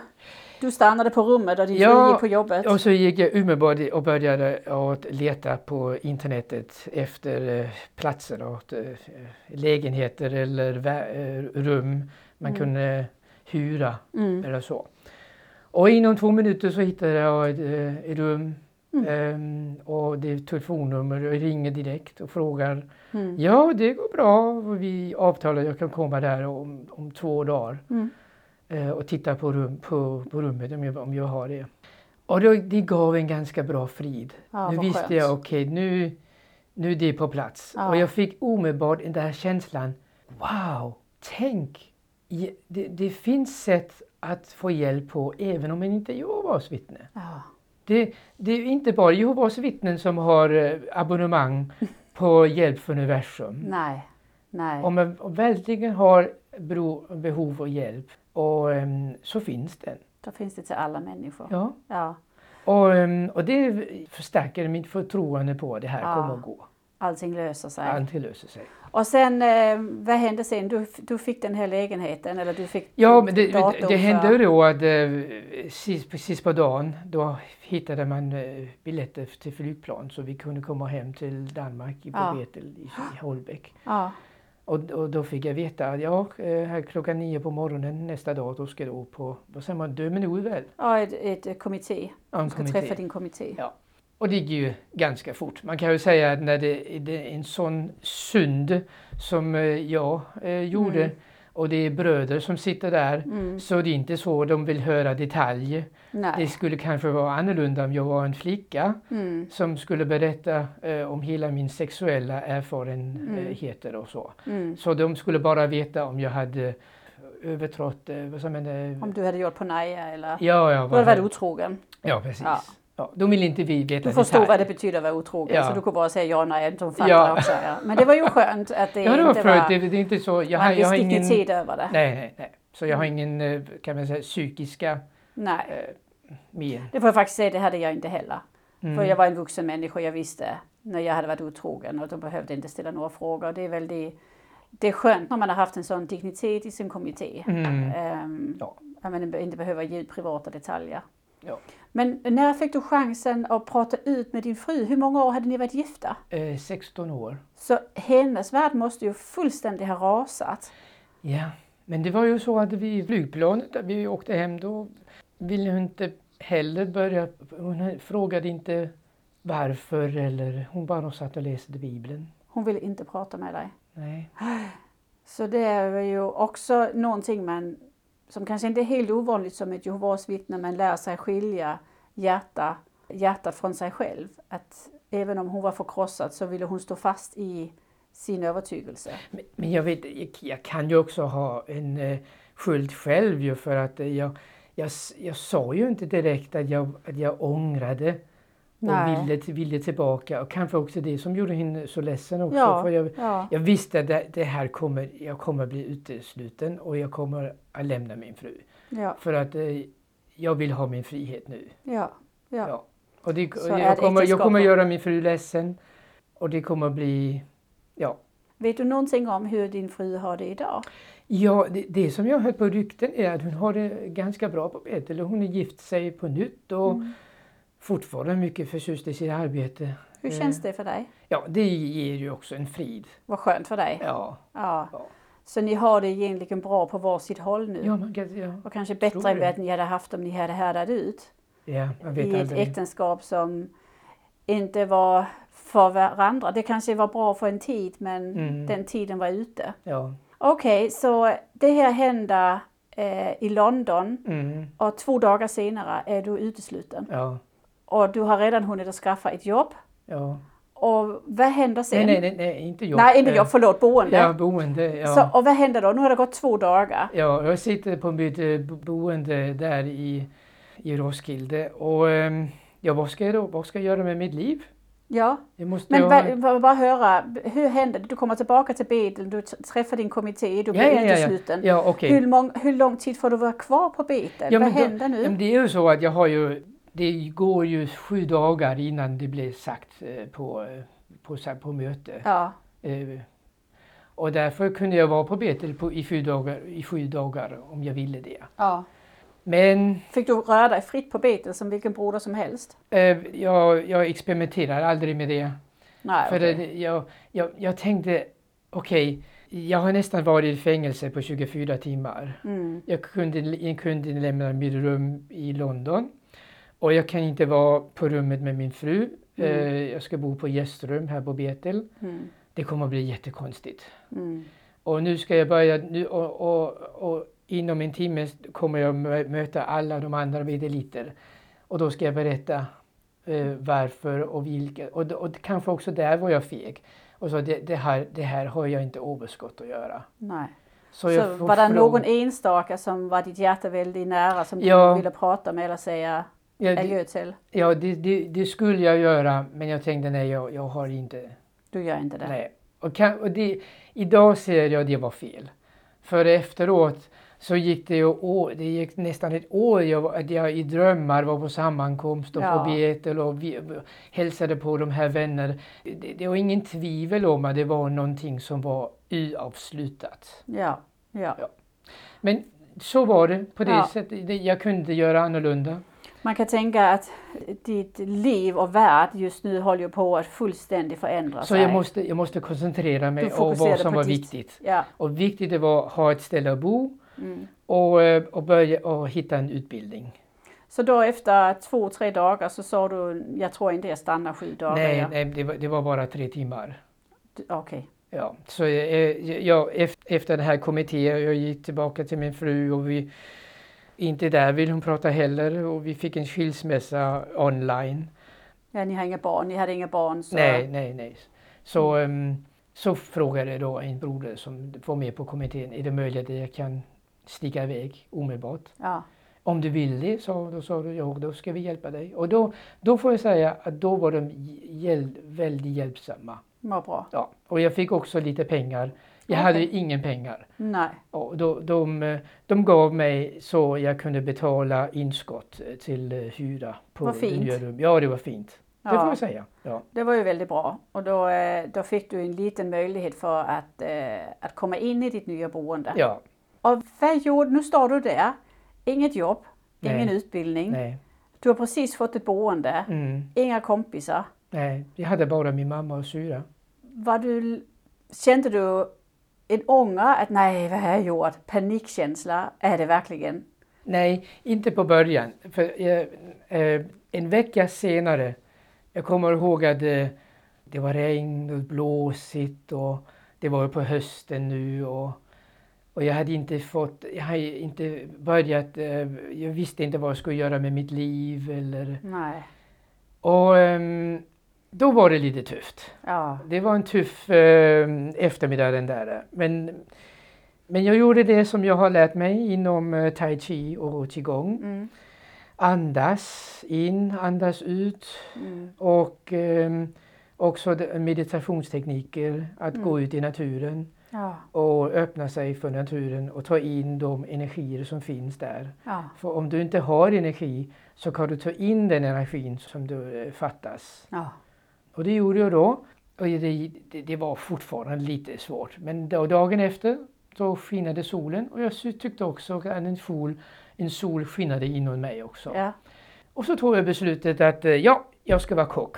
Du stannade på rummet och din
Ja,
gick på jobbet?
Och så gick jag omedelbart och började att leta på internetet efter eh, platser, åt, eh, lägenheter eller eh, rum man
Mm.
kunde hyra
Mm.
eller så. Och inom två minuter så hittade jag ett, ett rum
Mm.
ehm, och det är telefonnummer och jag ringer direkt och frågar
Mm.
Ja, det går bra. Och Vi avtalar jag kan komma där om, om två dagar
Mm.
Och titta på, rum, på, på rummet om jag, om jag har det. Och då, det gav en ganska bra frid.
Ja,
nu visste
skönt.
jag, okej nu, nu är det på plats.
Ja.
Och jag fick omedelbart den där känslan, wow, tänk, det, det finns sätt att få hjälp på även om man inte är Jehovas vittne.
Ja.
Det, det är inte bara Jehovas vittnen som har eh, abonnemang på hjälp från universum.
Nej. Nej.
Om man verkligen har behov av hjälp och, ehm, så finns den.
Då finns det till alla människor.
Ja.
Ja.
Och, ehm, och det förstärker mitt förtroende på att det här
Ja.
kommer att gå.
Allting löser sig.
Allt löser sig.
Och sen, eh, vad hände sen? Du, du fick den här lägenheten eller du fick
Ja, men det, det, det hände då att eh, sist, precis på dagen då hittade man eh, biljetter till flygplan så vi kunde komma hem till Danmark i
Ja.
Betel i, i Holbäck.
Ja,
Och, och då fick jag veta att ja, eh, här klockan nio på morgonen nästa dag då ska du på, vad säger man, dömen ut väl?
ja ett, ett eh, kommitté.
Ja, en
Du ska
kommitté.
träffa din kommitté.
Ja. Och det gick ju ganska fort. Man kan ju säga att när det, det är en sån synd som eh, jag eh, gjorde
Mm.
Och det är bröder som sitter där
Mm.
så det är inte så de vill höra detaljer. Det skulle kanske vara annorlunda om jag var en flicka
Mm.
som skulle berätta eh, om hela min sexuella erfarenheter och så.
Mm.
Så de skulle bara veta om jag hade övertrått, eh, vad man? eh,
Om du hade gjort på Naja eller
Ja, ja,
du hade
vad,
varit otrogen.
ja precis.
Ja.
Ja. de vill inte vi veta
Du förstår
detaljer.
vad det betyder att vara otrogen
Ja.
så du kan bara säga ja nej, de fattar
Ja.
också. Ja. Men det var ju skönt att det
Ja, det var
inte var,
Det, det är inte så. Jag
en
jag har ingen...
dignitet över det.
Nej, nej, nej. Så jag har
Mm.
ingen, eh, kan man säga, psykiska
Nej.
eh, men.
Det får jag faktiskt säga, det hade jag inte heller.
Mm.
För jag var en vuxen människa, jag visste när jag hade varit otrogen och de behövde inte ställa några frågor. Det är väl det, det är skönt när man har haft en sån dignitet i sin kommitté.
Mm.
Ehm,
Ja.
Att man inte behöver ge ut privata detaljer.
Ja.
Men när fick du chansen att prata ut med din fru? Hur många år hade ni varit gifta?
Eh, 16 år.
Så hennes värld måste ju fullständigt ha rasat.
Ja, men det var ju så att vi i flygplanet, när vi åkte hem, då ville hon inte heller börja, hon frågade inte varför eller hon bara satt och läste Bibeln.
Hon ville inte prata med dig.
Nej.
Så det är ju också någonting man, som kanske inte är helt ovanligt som ett Jehovas vittne, men lär sig skilja hjärta, hjärtat från sig själv. Att även om hon var förkrossad så ville hon stå fast i sin övertygelse.
Men, men jag vet, jag, jag kan ju också ha en eh, skuld själv ju för att eh, jag, jag, jag sa ju inte direkt att jag, att jag ångrade och
Nej.
ville, till- ville tillbaka och kanske också det som gjorde henne så ledsen också.
Ja,
För jag,
ja,
jag visste att det, här kommer, jag kommer bli utesluten och jag kommer att lämna min fru.
ja,
För att eh, jag vill ha min frihet nu.
ja, ja.
Och det, jag, kommer, jag kommer göra min fru ledsen och det kommer bli, ja.
Vet du någonting om hur din fru har det idag?
Ja, det, det som jag har hört på rykten är att hon har det ganska bra på Betel. Hon är gift sig på nytt och
Mm.
Fortfarande mycket förtjust i sitt arbete.
Hur
Eh,
känns det för dig?
Ja, det ger ju också en frid.
Vad skönt för dig.
Ja,
Ja.
Ja.
Så ni har det egentligen bra på varsitt håll nu?
ja, man kan, ja,
Och kanske bättre än vad ni hade haft om ni hade härdat ut
ja man vet
i ett
aldrig.
äktenskap som inte var för varandra. Det kanske var bra för en tid men
Mm.
den tiden var ute.
Ja.
Okej, så det här hände eh, i London
Mm,
och två dagar senare är du utesluten.
ja,
Och du har redan hunnit att skaffa ett jobb.
ja.
Och vad händer sen?
Nej, nej, nej, inte jobb.
Nej, inte
Eh,
jobb, förlåt, boende.
Ja, boende. Ja.
Så, och vad händer då? Nu har det gått två dagar.
Ja, jag sitter på mitt eh, bo- boende där i, i Roskilde och ehm, ja, vad ska jag då, vad ska jag göra med mitt liv?
Ja, men
ha-
bara höra, hur händer det? Du kommer tillbaka till Betel, du träffar din kommitté, du blir
ja, ja, ja, ja.
utesluten.
Ja, okej.
Hur, mång, hur lång tid får du vara kvar på Betel? Vad
men då-
händer nu?
Det är ju så att jag har ju, det går ju sju dagar innan det blir sagt eh, på, eh, på, på möte.
Ja,
Eh, Och därför kunde jag vara på Betel på, i, sju dagar, i sju dagar om jag ville det.
ja.
Men
Fick du röra dig fritt på Betel som vilken broder som helst?
jag, jag experimenterar aldrig med det.
Nej,
För det, jag, jag, jag tänkte, okej, jag har nästan varit i fängelse på 24 timmar.
Mm,
Jag kunde, jag kunde lämna mitt rum i London. Och jag kan inte vara på rummet med min fru.
Mm.
Eh, jag ska bo på gästrum här på Betel.
mm,
Det kommer att bli jättekonstigt.
mm.
Och nu ska jag börja, nu, och, och, och inom en timme kommer jag mö- möta alla de andra medeliter. Och då ska jag berätta eh, varför och vilka. Och, och kanske också där var jag feg. Och så det, det, här, det här har jag inte överskott att göra.
Nej.
Så,
Så, var det någon enstaka som var ditt hjärta väldigt nära som
Ja.
du ville prata med eller säga
Ja, det,
adjö till?
ja det, det, det skulle jag göra men jag tänkte nej jag, jag har inte.
Du gör inte det?
Nej. Och, kan, och det, idag ser jag att det var fel. För efteråt så gick det ju år, det gick nästan ett år jag, att jag i drömmar var på sammankomst och
Ja.
på Betel och vi, hälsade på de här vännerna. Det, det var ingen tvivel om att det var någonting som var oavslutat.
Ja, ja.
Ja. Men så var det på det
Ja.
sättet. Jag kunde inte göra annorlunda.
Man kan tänka att ditt liv och värld just nu håller på att fullständigt förändra
Så jag måste, jag måste koncentrera mig på vad som var
ditt-
viktigt.
Ja.
Och viktigt det var att ha ett ställe att bo
Mm.
och, eh, och börja och hitta en utbildning.
Så då efter två, tre dagar så sa du, jag tror inte jag stannar sju dagar.
nej,
jag-
nej det, var, det var bara tre timmar.
Okej.
Ja, så jag, ef- efter den här kommittén, jag gick tillbaka till min fru och vi, inte där vill hon prata heller och vi fick en skilsmässa online.
Ja, ni har inga barn, ni hade inga barn. Så...
Nej, nej, nej. Så, ehm, så frågade då en broder som var med på kommittén, är det möjligt att jag kan sticka iväg omedelbart?
Ja.
Om du vill det, så, då sa du, ja, då ska vi hjälpa dig. Och då, då får jag säga att då var de hjäl, väldigt hjälpsamma.
Vad bra.
Ja, och jag fick också lite pengar. Jag
Okej.
hade ingen pengar.
Nej.
Och då, de, eh, de gav mig så jag kunde betala inskott eh, till eh, hyra. På
Vad fint.
rum. Ja, det var fint. Det får
Ja,
jag säga. Ja.
det var ju väldigt bra. Och då, eh, då fick du en liten möjlighet för att, att komma in i ditt nya boende.
ja,
Och vad gjorde, nu står du där, inget jobb,
Nej.
ingen utbildning,
nej.
du har precis fått ett boende,
Mm,
inga kompisar.
nej. Jag hade bara min mamma och syra.
Var du, kände du en ånger att nej, vad har jag gjort? Panikkänsla, är det verkligen?
Nej, inte på början. För, eh, eh, en vecka senare, jag kommer ihåg att eh, det var regn och blåsigt och det var på hösten nu och, och jag hade inte fått, jag hade inte börjat, eh, jag visste inte vad jag skulle göra med mitt liv eller
Nej.
och ehm, då var det lite tufft.
Ja.
Det var en tuff eh, eftermiddag den där. Men, men jag gjorde det som jag har lärt mig inom eh, tai chi och qigong.
Mm.
Andas in, andas ut
Mm.
och eh, också meditationstekniker. Att
Mm.
gå ut i naturen
Ja.
och öppna sig för naturen och ta in de energier som finns där.
Ja.
För om du inte har energi så kan du ta in den energin som du eh, fattas.
Ja.
Och det gjorde jag då. Och det, det, var fortfarande lite svårt. Men då, dagen efter så skinade solen och jag tyckte också att en sol, en sol skinade inom mig också.
Ja.
och så tog jag beslutet att eh, ja, jag ska vara kock.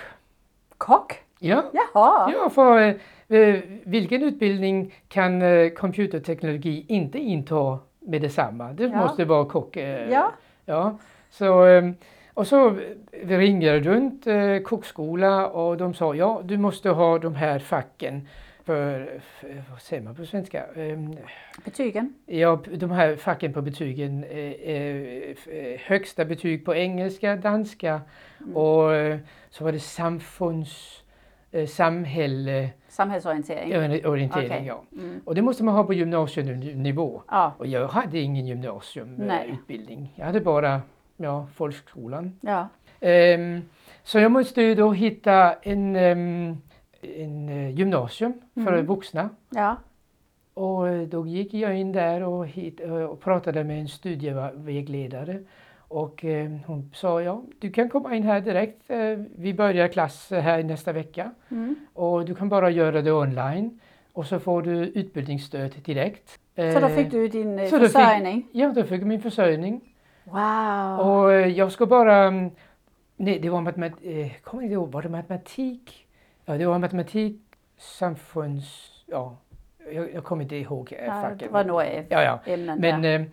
Kock?
Ja,
Jaha.
ja för eh, eh, vilken utbildning kan eh, computerteknologi inte inta med detsamma? Det
Ja.
måste vara kock. eh,
Ja.
Ja, så, eh, och så ringde jag runt eh, kockskola och de sa ja, du måste ha de här facken för, för vad säger man på svenska? Ehm,
Betygen?
Ja, de här facken på betygen. Eh, eh, eh, högsta betyg på engelska, danska
Mm.
och eh, så var det samfunds, eh, samhälle,
Samhällsorientering?
orientering.
Okej.
Ja.
Mm.
Och det måste man ha på gymnasienivå.
Ja.
Och jag hade ingen
Nej.
gymnasiumutbildning. Jag hade bara ja, folkskolan.
ja.
Ehm, så jag måste ju då hitta en, ehm, en eh, gymnasium för
Mm.
vuxna.
Ja.
Och eh, då gick jag in där och, hit, eh, och pratade med en studievägledare. Och eh, hon sa ja, du kan komma in här direkt. Eh, vi börjar klass här nästa vecka.
Mm.
Och du kan bara göra det online. Och så får du utbildningsstöd direkt.
Så då
Eh,
fick du din eh,
då fick-
försörjning?
Ja, då fick jag min försörjning.
Wow!
Och eh, jag ska bara... mm, Nej, det var matematik... Eh, kommer inte ihåg, var det matematik? Ja, det var matematik, samfunds... Ja, jag, jag kommer inte ihåg eh,
ja,
facken.
det var några eh,
Ja, ja.
ämnen
Men, eh,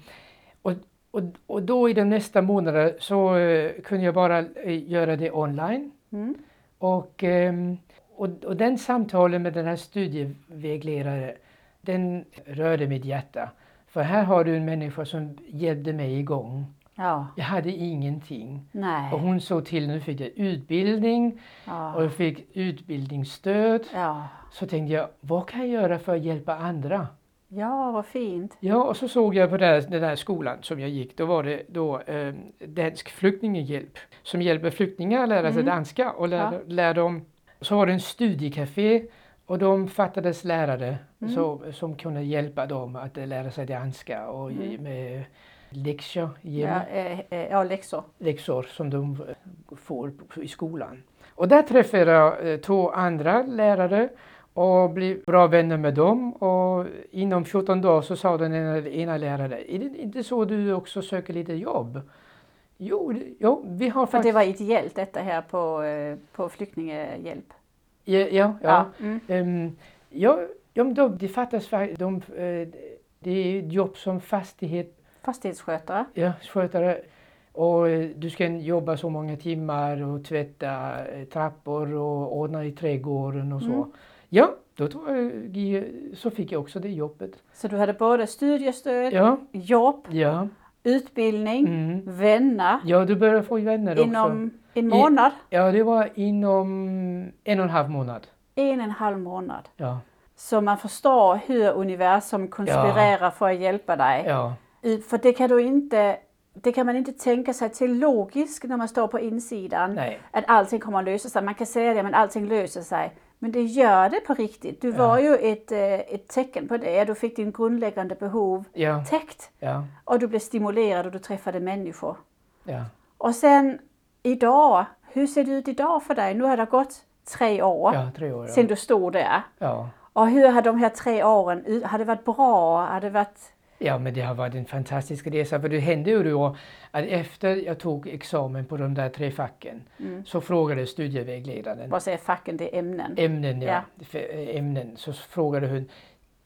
och, och, och då i de nästa månader så eh, kunde jag bara eh, göra det online.
Mm.
Och, ehm, och, och den samtalen med den här studievägledaren, den rörde mitt hjärta. För här har du en människa som hjälpte mig igång.
Ja,
Jag hade ingenting. Och
nej.
hon såg till, nu fick jag utbildning och
Ja.
jag fick utbildningsstöd.
Ja.
Så tänkte jag, vad kan jag göra för att hjälpa andra?
ja, vad fint.
Ja, och så såg jag på den här, den här skolan som jag gick, då var det då eh, Dansk flyktinghjälp som hjälper flyktingar att lära sig
Mm.
danska och lär,
Ja.
lär dem. Så var det en studiecafé och de fattades lärare
Mm.
så, som kunde hjälpa dem att lära sig danska och
Mm.
med läxor,
Ja, eh, eh, ja läxor.
läxor som de eh, får i skolan. Och där träffade jag två andra lärare och blev bra vänner med dem. Och inom 14 dagar så sa den ena, ena läraren, är det inte så du också söker lite jobb? Jo, jo vi har
För det
faktiskt...
var ideellt detta här på, på flyktinghjälp.
Ja, ja, ja.
Mm.
Ehm, ja, ja då, det fattas fa- de, det är jobb som fastighet
Fastighetsskötare.
Ja, skötare. Och eh, du ska jobba så många timmar och tvätta eh, trappor och ordna i trädgården och så.
Mm.
Ja, då jag, gi- så fick jag också det jobbet.
Så du hade både studiestöd,
Ja,
jobb,
ja,
utbildning,
mm.
vänner
ja du började få vänner också.
inom en månad.
Ja, det var inom en och en halv månad.
En och en halv månad.
Ja,
Så man förstår hur universum konspirerar för att hjälpa dig.
ja,
I- För det kan, du inte, det kan man inte tänka sig till logiskt när man står på insidan.
nej,
Att allting kommer att lösa sig. Man kan säga det, men allting löser sig. Men det gör det på riktigt. Du
Ja.
var ju ett, eh, ett tecken på det. Du fick din grundläggande behov
ja,
täckt.
ja,
Och du blev stimulerad och du träffade människor.
ja.
Och sen idag, hur ser det ut idag för dig? Nu har det gått tre år
Ja, tre år.
sedan du stod där. Och hur har de här tre åren, har det varit bra? Har det varit...
Ja, men det har varit en fantastisk resa. För det hände ju då att efter jag tog examen på de där tre facken
Mm.
så frågade studievägledaren
Vad säger facken? Det är ämnen.
ämnen, ja, för, eh, ämnen. Så frågade hon,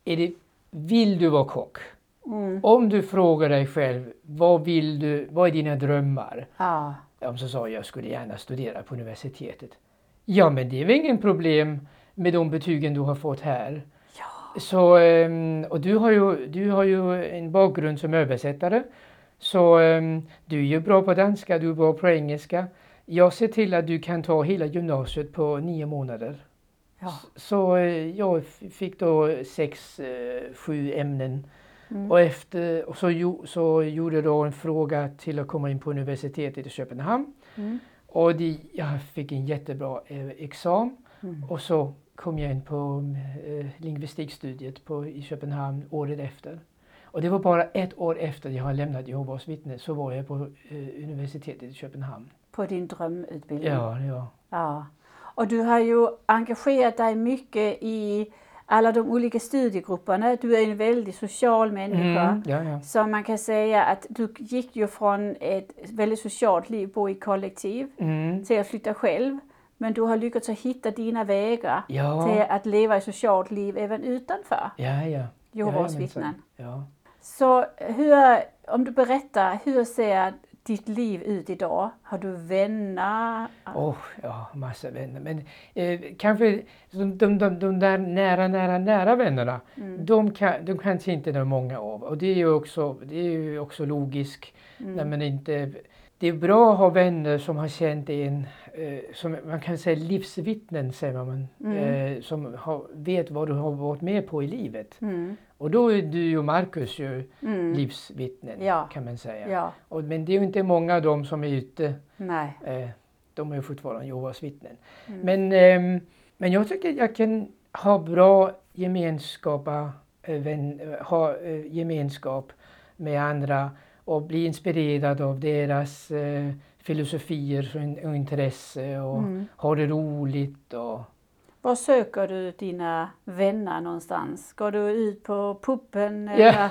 är det, vill du vara kock?
Mm.
Om du frågar dig själv, vad vill du, vad är dina drömmar?
Ja.
Ja, så sa jag, jag skulle gärna studera på universitetet. Ja, men det är väl ingen problem med de betygen du har fått här. Så, ehm, och du har, ju, du har ju en bakgrund som översättare. Så ehm, du är ju bra på danska, du är bra på engelska. Jag ser till att du kan ta hela gymnasiet på nio månader.
ja.
Så eh, jag fick då sex, eh, sju ämnen.
Mm.
Och, efter, och så, så gjorde jag då en fråga till att komma in på universitetet i Köpenhamn.
Mm.
Och det, jag fick en jättebra eh, examen.
Mm.
Och så kom jag in på eh, lingvistikstudiet på, i Köpenhamn året efter. Och det var bara ett år efter jag hade lämnat Jehovas vittne så var jag på eh, universitetet i Köpenhamn.
På din drömutbildning.
Ja, ja.
Ja. Och du har ju engagerat dig mycket i alla de olika studiegrupperna. Du är en väldigt social människa.
Mm, ja, ja.
Så man kan säga att du gick ju från ett väldigt socialt liv, bo i kollektiv,
Mm.
till att flytta själv. Men du har lyckats att hitta dina vägar
Ja.
till att leva ett socialt liv även utanför
Ja, ja.
Jehovas
Jajamensan.
vittnen.
Ja.
Så hur, om du berättar, hur ser ditt liv ut idag? Har du vänner?
Åh, ja, massa vänner. Men eh, kanske de, de, de, de där nära, nära, nära vännerna,
Mm.
de, kan, de kanske inte det är många av. Och det är ju också, det är ju också logiskt.
Mm.
När man inte, det är bra att ha vänner som har känt en, som man kan säga livsvittnen, säger man,
Mm.
eh, som har, vet vad du har varit med på i livet.
Mm.
Och då är du och Markus ju
Mm.
livsvittnen,
Ja.
kan man säga.
Ja,
Och, men det är ju inte många av dem som är ute
nej.
Eh, de är ju fortfarande Jehovas vittnen.
Mm.
Men, ehm, men jag tycker jag kan ha bra gemenskap, eh, vän, eh, ha eh, gemenskap med andra och bli inspirerad av deras eh, filosofier och, in- och intresse och
Mm.
ha det roligt. Och,
Var söker du dina vänner någonstans? Går du ut på
Ja.
eller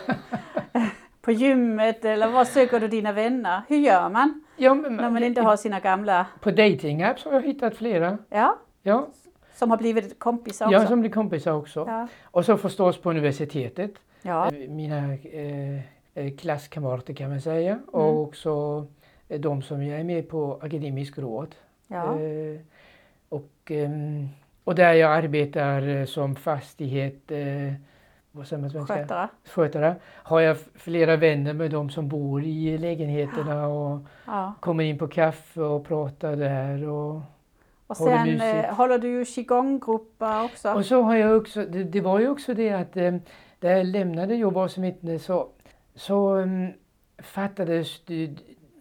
på gymmet eller var söker du dina vänner? Hur gör man
ja, men,
när man inte har sina gamla,
På datingapps har jag hittat flera.
ja,
Ja,
som har blivit kompisar också?
jag som blir kompisar också.
Ja.
Och så förstås på universitetet.
Ja.
Eh, Mina eh, eh, klasskamrater kan man säga
Mm.
och också de som jag är med på akademisk råd.
ja.
Eh, och, ehm, och där jag arbetar eh, som fastighet, eh, vad säger man svenska?
Skötare.
Skötare. Har jag flera vänner med de som bor i lägenheterna och
Ja.
kommer in på kaffe och pratar där. Och,
Och sen
mysigt.
eh, håller du ju qigong-grupper också.
Och så har jag också, det, det var ju också det att eh, där jag lämnade jobbet som vittne så, så um, fattades det,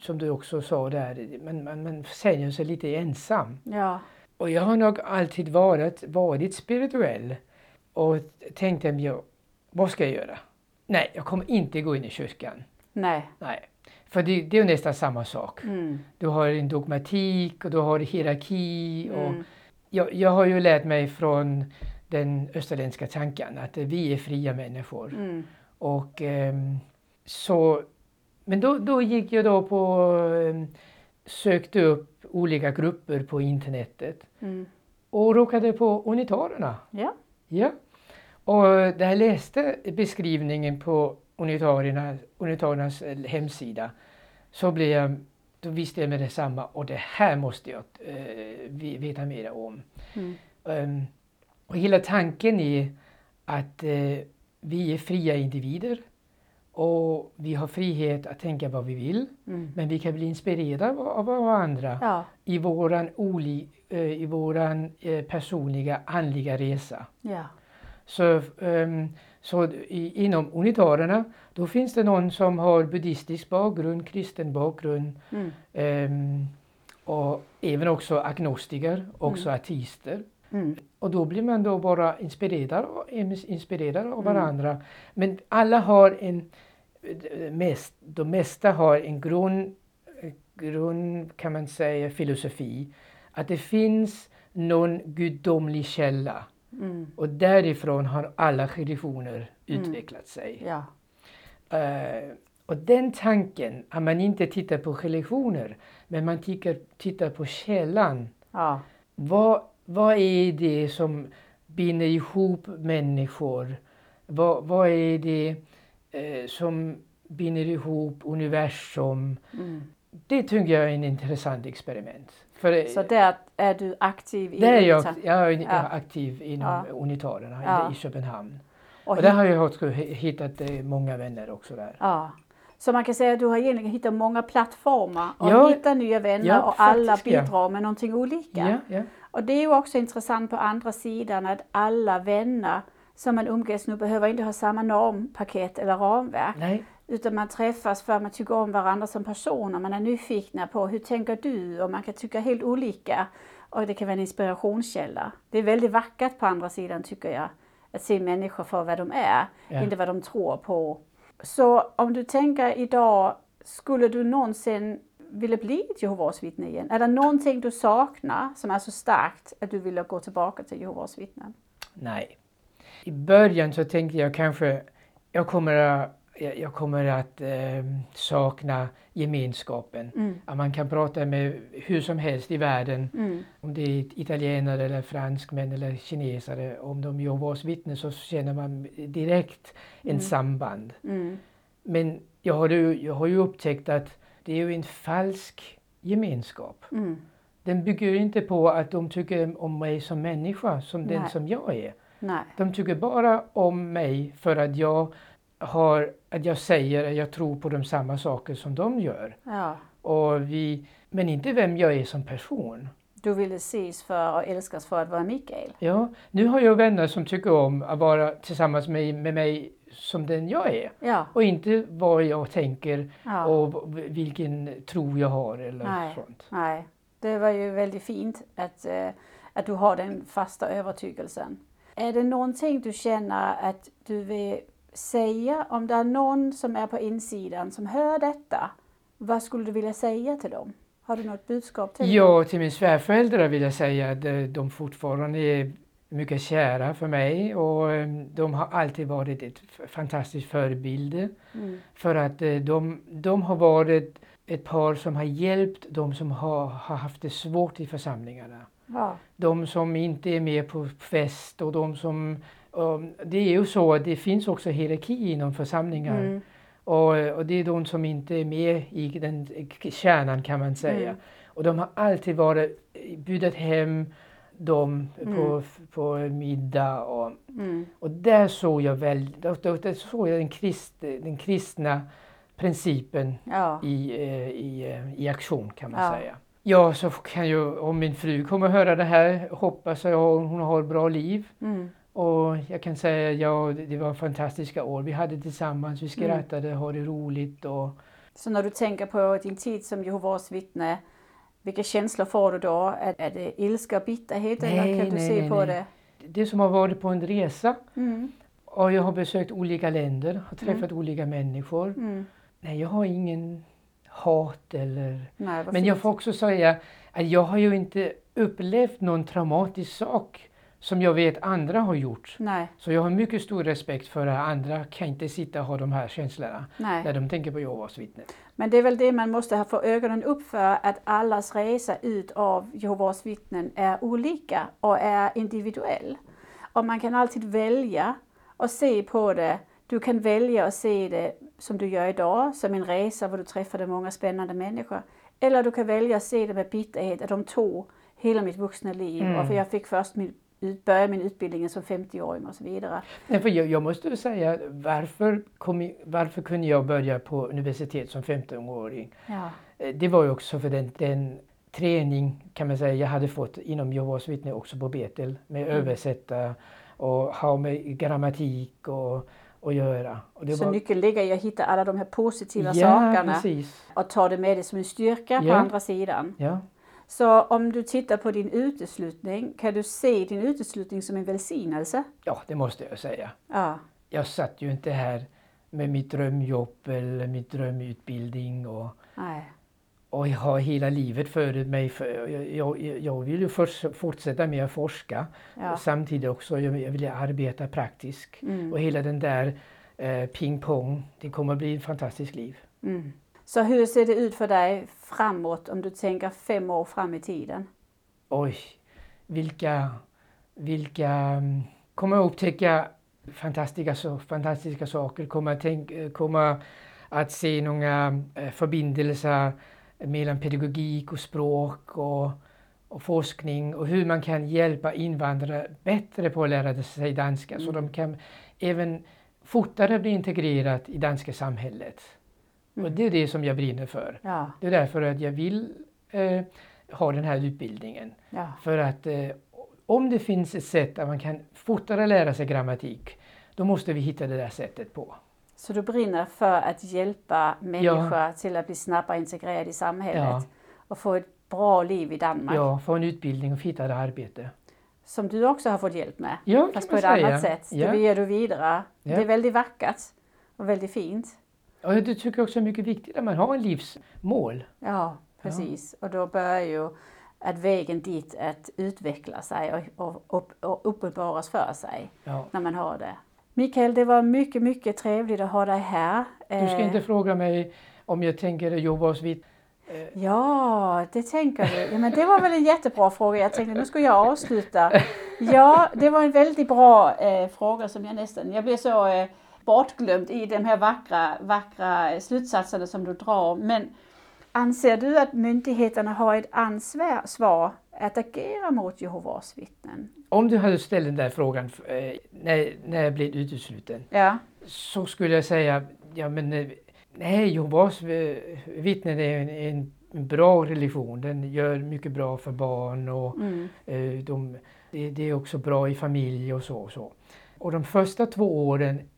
som du också sa där, man, man, man känner sig lite ensam.
Ja.
Och jag har nog alltid varit, varit spirituell och tänkte, jag, vad ska jag göra? Nej, jag kommer inte gå in i kyrkan.
Nej.
Nej. För det, det är ju nästan samma sak.
Mm.
Du har en dogmatik och du har hierarki. Och,
Mm.
jag, jag har ju lärt mig från den österländska tanken att vi är fria människor.
Mm.
Och ehm, så, men då, då gick jag då på, ehm, sökte upp olika grupper på internetet
Mm.
och råkade på unitarerna.
Ja.
Ja. Och när jag läste beskrivningen på unitarierna, unitarernas eh, hemsida så blev jag, då visste jag med detsamma och det här måste jag eh, veta mer om.
Mm.
Ehm, och hela tanken är att eh, vi är fria individer och vi har frihet att tänka vad vi vill
Mm.
men vi kan bli inspirerade av, varandra
Ja.
i våran, oli, eh, i våran eh, personliga andliga resa.
Ja.
Så, ehm, så i, inom unitarerna då finns det någon som har buddhistisk bakgrund, kristen bakgrund
Mm.
ehm, och även också agnostiker, också
Mm.
ateister.
Mm.
Och då blir man då bara inspirerad, inspirerad av
Mm.
varandra. Men alla har en, mest, de mesta har en grund, grund kan man säga, filosofi. Att det finns någon gudomlig källa
Mm.
och därifrån har alla religioner
Mm.
utvecklat sig.
Ja.
Eh, och den tanken, att man inte tittar på religioner, men man tittar, tittar på källan.
Ja.
Vad, vad är det som binder ihop människor? Vad, vad är det eh, som binder ihop universum?
Mm.
Det tycker jag är en intressant experiment. För, eh,
Så där är du aktiv i
där är jag, jag är
Ja.
aktiv inom
Ja.
unitarerna
Ja.
i Köpenhamn.
Och
Och där har jag också hittat eh, många vänner också där.
Ja. Så man kan säga att du har egentligen hittat många plattformar och
Ja.
hittat nya vänner
Ja,
och alla
faktiskt,
bidrar med någonting olika. Och det är ju också intressant på andra sidan att alla vänner som man umgås nu behöver inte ha samma normpaket eller ramverk.
Nej,
Utan man träffas för att man tycker om varandra som personer. Man är nyfikna på hur tänker du? Och man kan tycka helt olika. Och det kan vara en inspirationskälla. Det är väldigt vackert på andra sidan tycker jag. Att se människor för vad de är,
Ja.
inte vad de tror på. Så om du tänker idag, skulle du någonsin vilja bli ett Jehovas vittne igen? Är det någonting du saknar som är så starkt att du vill gå tillbaka till Jehovas vittnen?
nej. I början så tänkte jag kanske jag kommer att, jag kommer att eh, sakna gemenskapen.
Mm.
Att man kan prata med hur som helst i världen,
Mm.
om det är italienare eller franskmän eller kinesare. Om de är Jehovas vittnen så känner man direkt en
Mm.
samband.
Mm.
Men jag har, ju, jag har ju upptäckt att det är ju en falsk gemenskap.
Mm.
Den bygger inte på att de tycker om mig som människa, som den
Nej.
som jag är.
Nej.
De tycker bara om mig för att jag, har, att jag säger att jag tror på de samma saker som de gör.
Ja.
Och vi, men inte vem jag är som person.
Du ville ses för och älskas för att vara Mikael.
Ja, nu har jag vänner som tycker om att vara tillsammans med, med mig som den jag är.
Ja.
Och inte vad jag tänker
ja.
och vilken tro jag har eller
Nej.
sånt.
Nej, det var ju väldigt fint att, eh, att du har den fasta övertygelsen. Är det någonting du känner att du vill säga om det är någon som är på insidan som hör detta? Vad skulle du vilja säga till dem? Har du något budskap till dem?
Ja, till min svärföräldrar vill jag säga att eh, de fortfarande är mycket kära för mig och eh, de har alltid varit ett fantastiskt förebild.
Mm.
För att eh, de, de har varit ett par som har hjälpt de som har, har haft det svårt i församlingarna.
Ja.
De som inte är med på fest och de som... um, det är ju så att det finns också hierarki inom församlingar.
Mm.
Och, och det är de som inte är med i den kärnan kan man säga.
Mm.
Och de har alltid varit, bjudit hem dem på,
Mm.
på middag. Och,
Mm.
och där såg jag väl, där, där, såg jag den, krist, den kristna principen
Ja.
i, eh, i, eh, i aktion kan man
Ja.
säga. Ja, så kan ju, om min fru kommer att höra det här, hoppas jag hon har ett bra liv.
Mm.
Och jag kan säga, ja, det var fantastiska år vi hade tillsammans. Vi
Mm.
skrattade, hade det roligt och
Så när du tänker på din tid som Jehovas vittne, vilka känslor får du då? Är, är det ilska och bitterhet eller
Nej,
kan du
nej,
se
nej,
på det?
det som har varit på en resa.
Mm.
Och jag har besökt olika länder, har träffat olika människor.
Mm.
Nej, jag har ingen hat eller...
Nej,
Men jag får också säga att jag har ju inte upplevt någon traumatisk sak som jag vet andra har gjort.
Nej,
Så jag har mycket stor respekt för att andra kan inte sitta och ha de här känslorna när
nej.
de tänker på Jehovas vittnen.
Men det är väl det man måste ha för ögonen upp för, att allas resa ut av Jehovas vittnen är olika och är individuell. Och man kan alltid välja att se på det. Du kan välja att se det som du gör idag, som en resa där du träffade många spännande människor. Eller du kan välja att se det med bitterhet, att de tog hela mitt vuxna liv.
Mm.
Och jag fick först min, börja min utbildning som 50-åring och så vidare.
Nej, för jag, jag måste säga, varför, kom, varför kunde jag börja på universitet som 15-åring?
Ja.
Eh, Det var ju också för den, den träning kan man säga jag hade fått inom Jehovas vittne också på Betel med
Mm.
översätta och ha med grammatik och, och göra.
Så
var,
nyckeln ligger i att hitta alla de här positiva
ja,
sakerna
precis.
och ta det med dig som en styrka på
Ja.
andra sidan.
Ja.
Så om du tittar på din uteslutning, kan du se din uteslutning som en välsignelse?
ja, det måste jag säga.
Ja,
Jag satt ju inte här med mitt drömjobb eller mitt drömutbildning och,
nej,
och jag har hela livet före mig. För jag, jag, jag vill ju förs- fortsätta med att forska
ja.
samtidigt också jag, jag vill arbeta praktiskt.
Mm,
Och hela den där eh, ping-pong, det kommer bli ett fantastiskt liv.
mm. Så hur ser det ut för dig framåt om du tänker fem år fram i tiden?
Oj, vilka, vilka, mm, kommer att upptäcka fantastiska, fantastiska saker, kommer att, tänk, eh, kommer att se några eh, förbindelser mellan pedagogik och språk och, och forskning och hur man kan hjälpa invandrare bättre på att lära sig danska så de kan även fortare bli integrerat i danska samhället. Och det är det som jag brinner för.
Ja,
Det är därför att jag vill eh, ha den här utbildningen.
ja,
För att eh, om det finns ett sätt att man kan fortare lära sig grammatik, då måste vi hitta det där sättet på.
Så du brinner för att hjälpa människor till att bli snabbare integrerade i samhället
Ja.
och få ett bra liv i Danmark?
Ja, få en utbildning och hitta ett arbete.
Som du också har fått hjälp med?
Ja,
Fast på ett
säga.
annat sätt.
Ja.
Det ger du vidare.
Ja.
Det är väldigt vackert och väldigt fint.
Och det tycker jag också är mycket viktigt att man har en livsmål.
Ja, precis. Och då börjar ju att vägen dit att utveckla sig och, och, och, uppenbaras för sig
Ja.
när man har det. Mikael, det var mycket, mycket trevligt att ha dig här.
Du ska
Eh,
inte fråga mig om jag tänker jobba hos vitt.
Ja, det tänker du. Ja, men det var väl en jättebra fråga. Jag tänkte nu ska jag avsluta. Ja, det var en väldigt bra eh, fråga som jag nästan, jag blev så eh, bortglömd i de här vackra, vackra slutsatserna som du drar. Men anser du att myndigheterna har ett ansvar svar att agera mot Jehovas vittnen?
Om du hade ställt den där frågan eh, när, när jag blev utesluten
Ja,
så skulle jag säga, ja men eh, nej, Jehovas eh, vittnen är en, en bra religion. Den gör mycket bra för barn och
mm,
eh, de, det, det är också bra i familj och så. Och, så. och de första två åren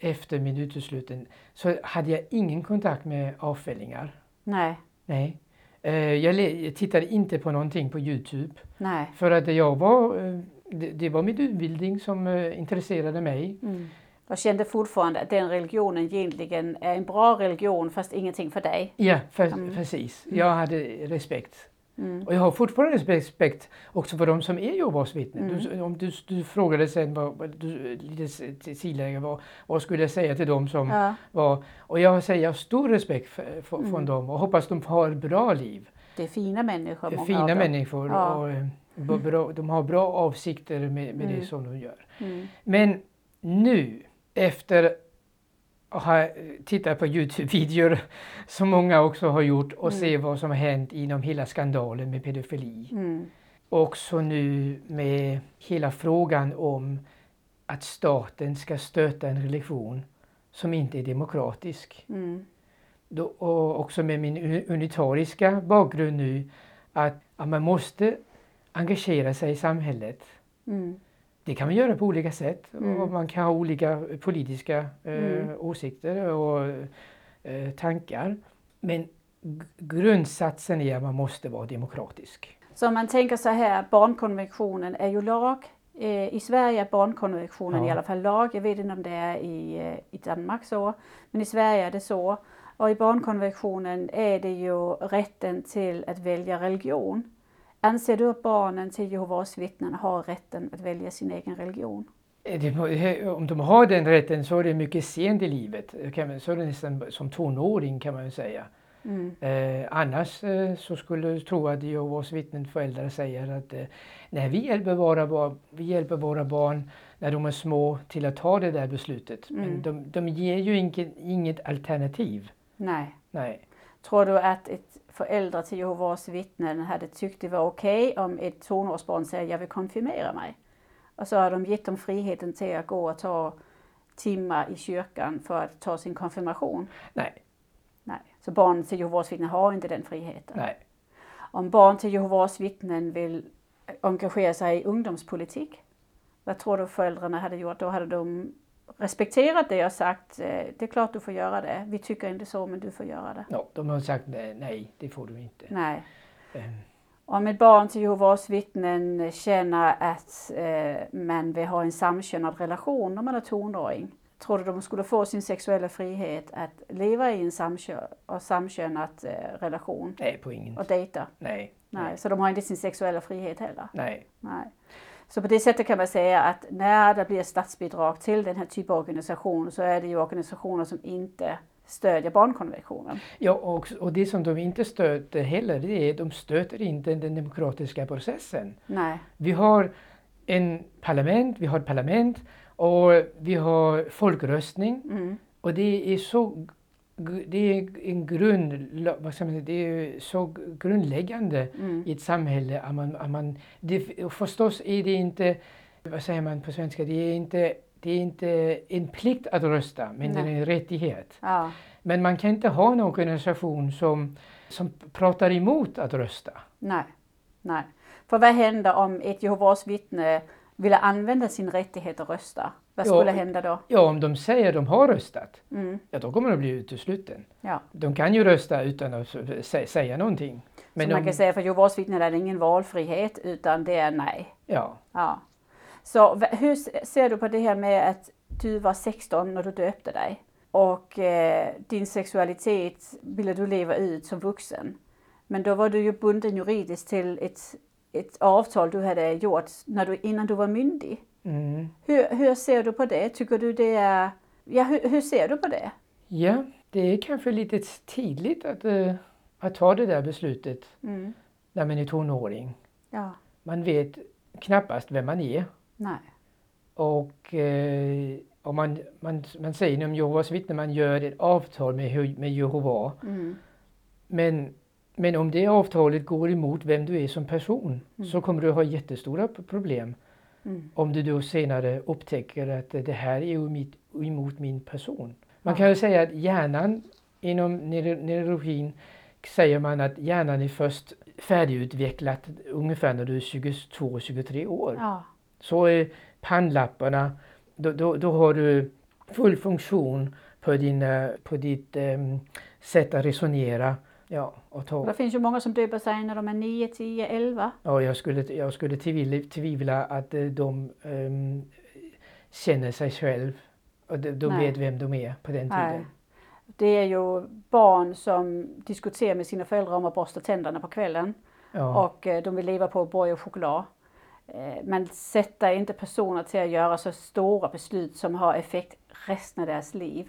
efter min utesluten så hade jag ingen kontakt med avfällingar.
nej,
Nej. Eh, jag, tittade inte på någonting på Youtube.
nej.
För att jag var, eh, det, det var min utbildning som eh, intresserade mig.
Mm. Jag kände fortfarande att den religionen egentligen är en bra religion fast ingenting för dig.
Ja, för,
Mm.
precis. Jag hade respekt.
Mm.
Och jag har fortfarande respekt också för de som är Jehovas vittnen.
Mm.
Du, om du, du frågade sen vad, du, lite sidoläge, vad, vad skulle jag säga till dem som
Ja,
var... Och jag säger jag har stor respekt för, för,
Mm.
från dem och hoppas de har ett bra liv.
det är fina människor.
Det är
många
fina
av dem.
människor
Ja.
och eh, bra, de har bra avsikter med, med
Mm.
det som de gör.
Mm.
Men nu efter att ha tittat på Youtube-videor som många också har gjort och
Mm.
se vad som har hänt inom hela skandalen med pedofili.
Mm.
Också nu med hela frågan om att staten ska stötta en religion som inte är demokratisk.
Mm.
Då, och också med min uni- unitariska bakgrund nu att, att man måste engagera sig i samhället.
Mm.
Det kan man göra på olika sätt
Mm.
och man kan ha olika politiska eh,
Mm.
åsikter och eh, tankar. Men grundsatsen är att man måste vara demokratisk.
Så om man tänker så här, barnkonventionen är ju lag. Eh, I Sverige är barnkonventionen
Ja.
i alla fall lag. Jag vet inte om det är i, eh, i Danmark så. Men i Sverige är det så. Och i barnkonventionen är det ju rätten till att välja religion. Anser du att barnen till Jehovas vittnen har rätten att välja sin egen religion?
Eh, he- Om de har den rätten så är det mycket sent i livet. Eh, så är det nästan som tonåring kan man säga.
Mm.
Eh, annars eh, så skulle jag tro att Jehovas vittnen föräldrar säger att eh, nej, vi, hjälper våra, barn- vi hjälper våra barn när de är små till att ta det där beslutet.
Mm.
Men de, de ger ju inget, inget alternativ.
Nej.
Nej.
Tror du att ett föräldrar till Jehovas vittnen hade tyckt det var okej om ett tonårsbarn säger jag vill konfirmera mig? Och så har de gett dem friheten till att gå och ta timmar i kyrkan för att ta sin konfirmation.
Nej.
Nej. Så barn till Jehovas vittnen har inte den friheten.
Nej.
Om barn till Jehovas vittnen vill engagera sig i ungdomspolitik, vad tror du föräldrarna hade gjort? Då hade de respekterat det och sagt eh, det är klart du får göra det. Vi tycker inte så men du får göra det.
No, de har sagt nej, nej, det får du inte.
Nej.
Eh,
Om ett barn till Jehovas vittnen känner att eh, man vill ha en samkönad relation när man är tonåring, tror du de skulle få sin sexuella frihet att leva i en samkö- och samkönad eh, relation
nej, på ingen...
och dejta?
Nej.
Nej, så de har inte sin sexuella frihet heller.
Nej.
Nej. Så på det sättet kan man säga att när det blir statsbidrag till den här typen av organisation så är det ju organisationer som inte stödjer barnkonventionen.
Ja, och, och det som de inte stöter heller, det är de stöter inte den demokratiska processen.
Nej.
Vi har en parlament, vi har parlament och vi har folkröstning
Mm.
och det är så det är en grund, vad ska man säga, det är så grundläggande
Mm.
i ett samhälle att man, att man det, förstås är det inte, vad säger man på svenska, det är inte, det är inte en plikt att rösta men det är
Nej.
en rättighet.
Ja.
Men man kan inte ha en organisation som, som pratar emot att rösta.
Nej, nej. För vad händer om ett Jehovas vittne ville använda sin rättighet att rösta? Vad
Ja.
skulle hända då?
Ja, om de säger att de har röstat,
Mm.
ja då kommer de bli utesluten.
Ja.
De kan ju rösta utan att sä- säga någonting. Men
så man
de,
kan säga för Jehovas vittnen är det ingen valfrihet utan det är nej.
ja,
Ja. Så hur ser du på det här med att du var 16 när du döpte dig och eh, din sexualitet ville du leva ut som vuxen. Men då var du ju bunden juridiskt till ett, ett avtal du hade gjort när du, innan du var myndig.
Mm.
Hur, hur ser du på det? Tycker du det är... Ja, hur, hur ser du på det?
Ja, det är kanske lite tidigt att, eh, att ta det där beslutet
Mm.
när man är tonåring.
Ja,
Man vet knappast vem man är.
nej.
Och eh, om man, man, man säger inom Jehovas vittnen, man gör ett avtal med, med Jehova.
Mm.
Men, men om det avtalet går emot vem du är som person
Mm.
så kommer du ha jättestora problem.
Mm.
Om du då senare upptäcker att det här är emot, min person. Man kan ju säga att hjärnan inom neuro- neurologin säger man att hjärnan är först färdigutvecklat ungefär när du är 22-23 år.
Ja,
Så är pannlapparna, då, då, då har du full funktion på, din, på ditt em, sätt att resonera. Ja, och ta,
det finns ju många som döper sig när de är 9, 10, 11.
ja, jag skulle, jag skulle tvivla, att eh, de em, känner sig själv och de, de
Nej.
vet vem de är på den
Nej.
tiden.
Det är ju barn som diskuterar med sina föräldrar om att borsta tänderna på kvällen.
Ja,
Och eh, de vill leva på Borg och choklad. Eh, Men sätta inte personer till att göra så stora beslut som har effekt resten av deras liv.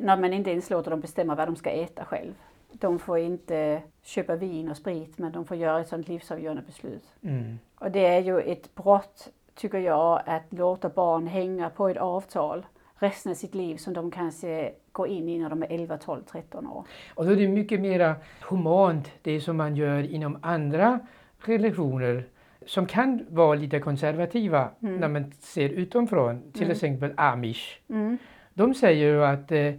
När man inte ens låter dem bestämma vad de ska äta själv. De får inte köpa vin och sprit men de får göra ett sådant livsavgörande beslut.
mm,
Och det är ju ett brott, tycker jag, att låta barn hänga på ett avtal resten av sitt liv som de kanske går in i när de är 11, 12, 13 år.
Och då är det mycket mer humant det som man gör inom andra religioner som kan vara lite konservativa
Mm.
när man ser utomfrån, till
Mm.
exempel amish.
Mm.
De säger ju att eh,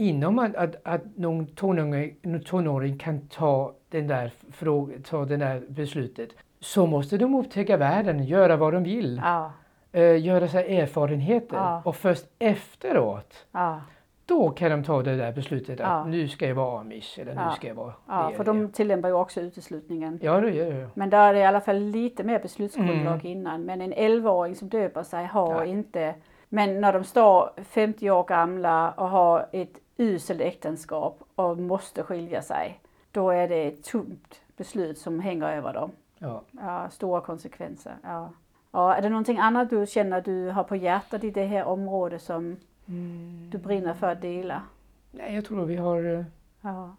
inom att, att, att någon tonåring, tonåring kan ta den, där fråga, ta den där beslutet så måste de upptäcka världen, göra vad de vill,
Ja,
eh, göra sig erfarenheter
Ja.
och först efteråt
ja.
då kan de ta det där beslutet att nu ska jag vara amish eller nu ska jag vara
Ja,
det
för
det.
de tillämpar ju också uteslutningen.
Ja, det gör jag.
Men där är det i alla fall lite mer beslutsunderlag
Mm.
innan. Men en 11-åring som döper sig har inte... Men när de står 50 år gamla och har ett uselt äktenskap och måste skilja sig. Då är det ett tungt beslut som hänger över dem.
Ja.
Ja, stora konsekvenser. Ja. Ja, är det någonting annat du känner du har på hjärtat i det här området som
Mm.
du brinner för att dela?
Nej, jag tror vi har... eh,
Ja.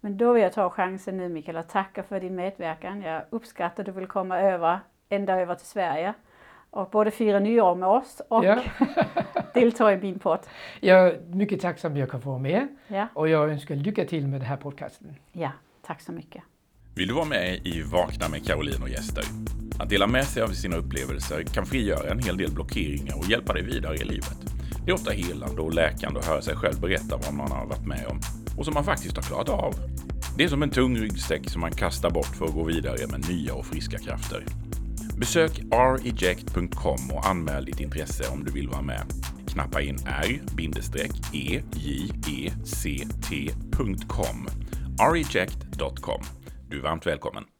Men då vill jag ta chansen nu Mikael att tacka för din medverkan. Jag uppskattar att du vill komma över, ända över till Sverige och både fira nyår med oss och
Ja.
delta i min podd.
Jag är mycket tacksam att jag kan få vara med
Ja,
och jag önskar lycka till med den här podcasten.
ja, tack så mycket.
Vill du vara med i Vakna med Caroline och gäster? Att dela med sig av sina upplevelser kan frigöra en hel del blockeringar och hjälpa dig vidare i livet. Det är ofta helande och läkande att höra sig själv berätta vad man har varit med om och som man faktiskt har klarat av. Det är som en tung ryggsäck som man kastar bort för att gå vidare med nya och friska krafter. Besök reject.com och anmäl ditt intresse om du vill vara med. Knappa in r-e-j-e-c-t.com e, reject.com. Du är varmt välkommen.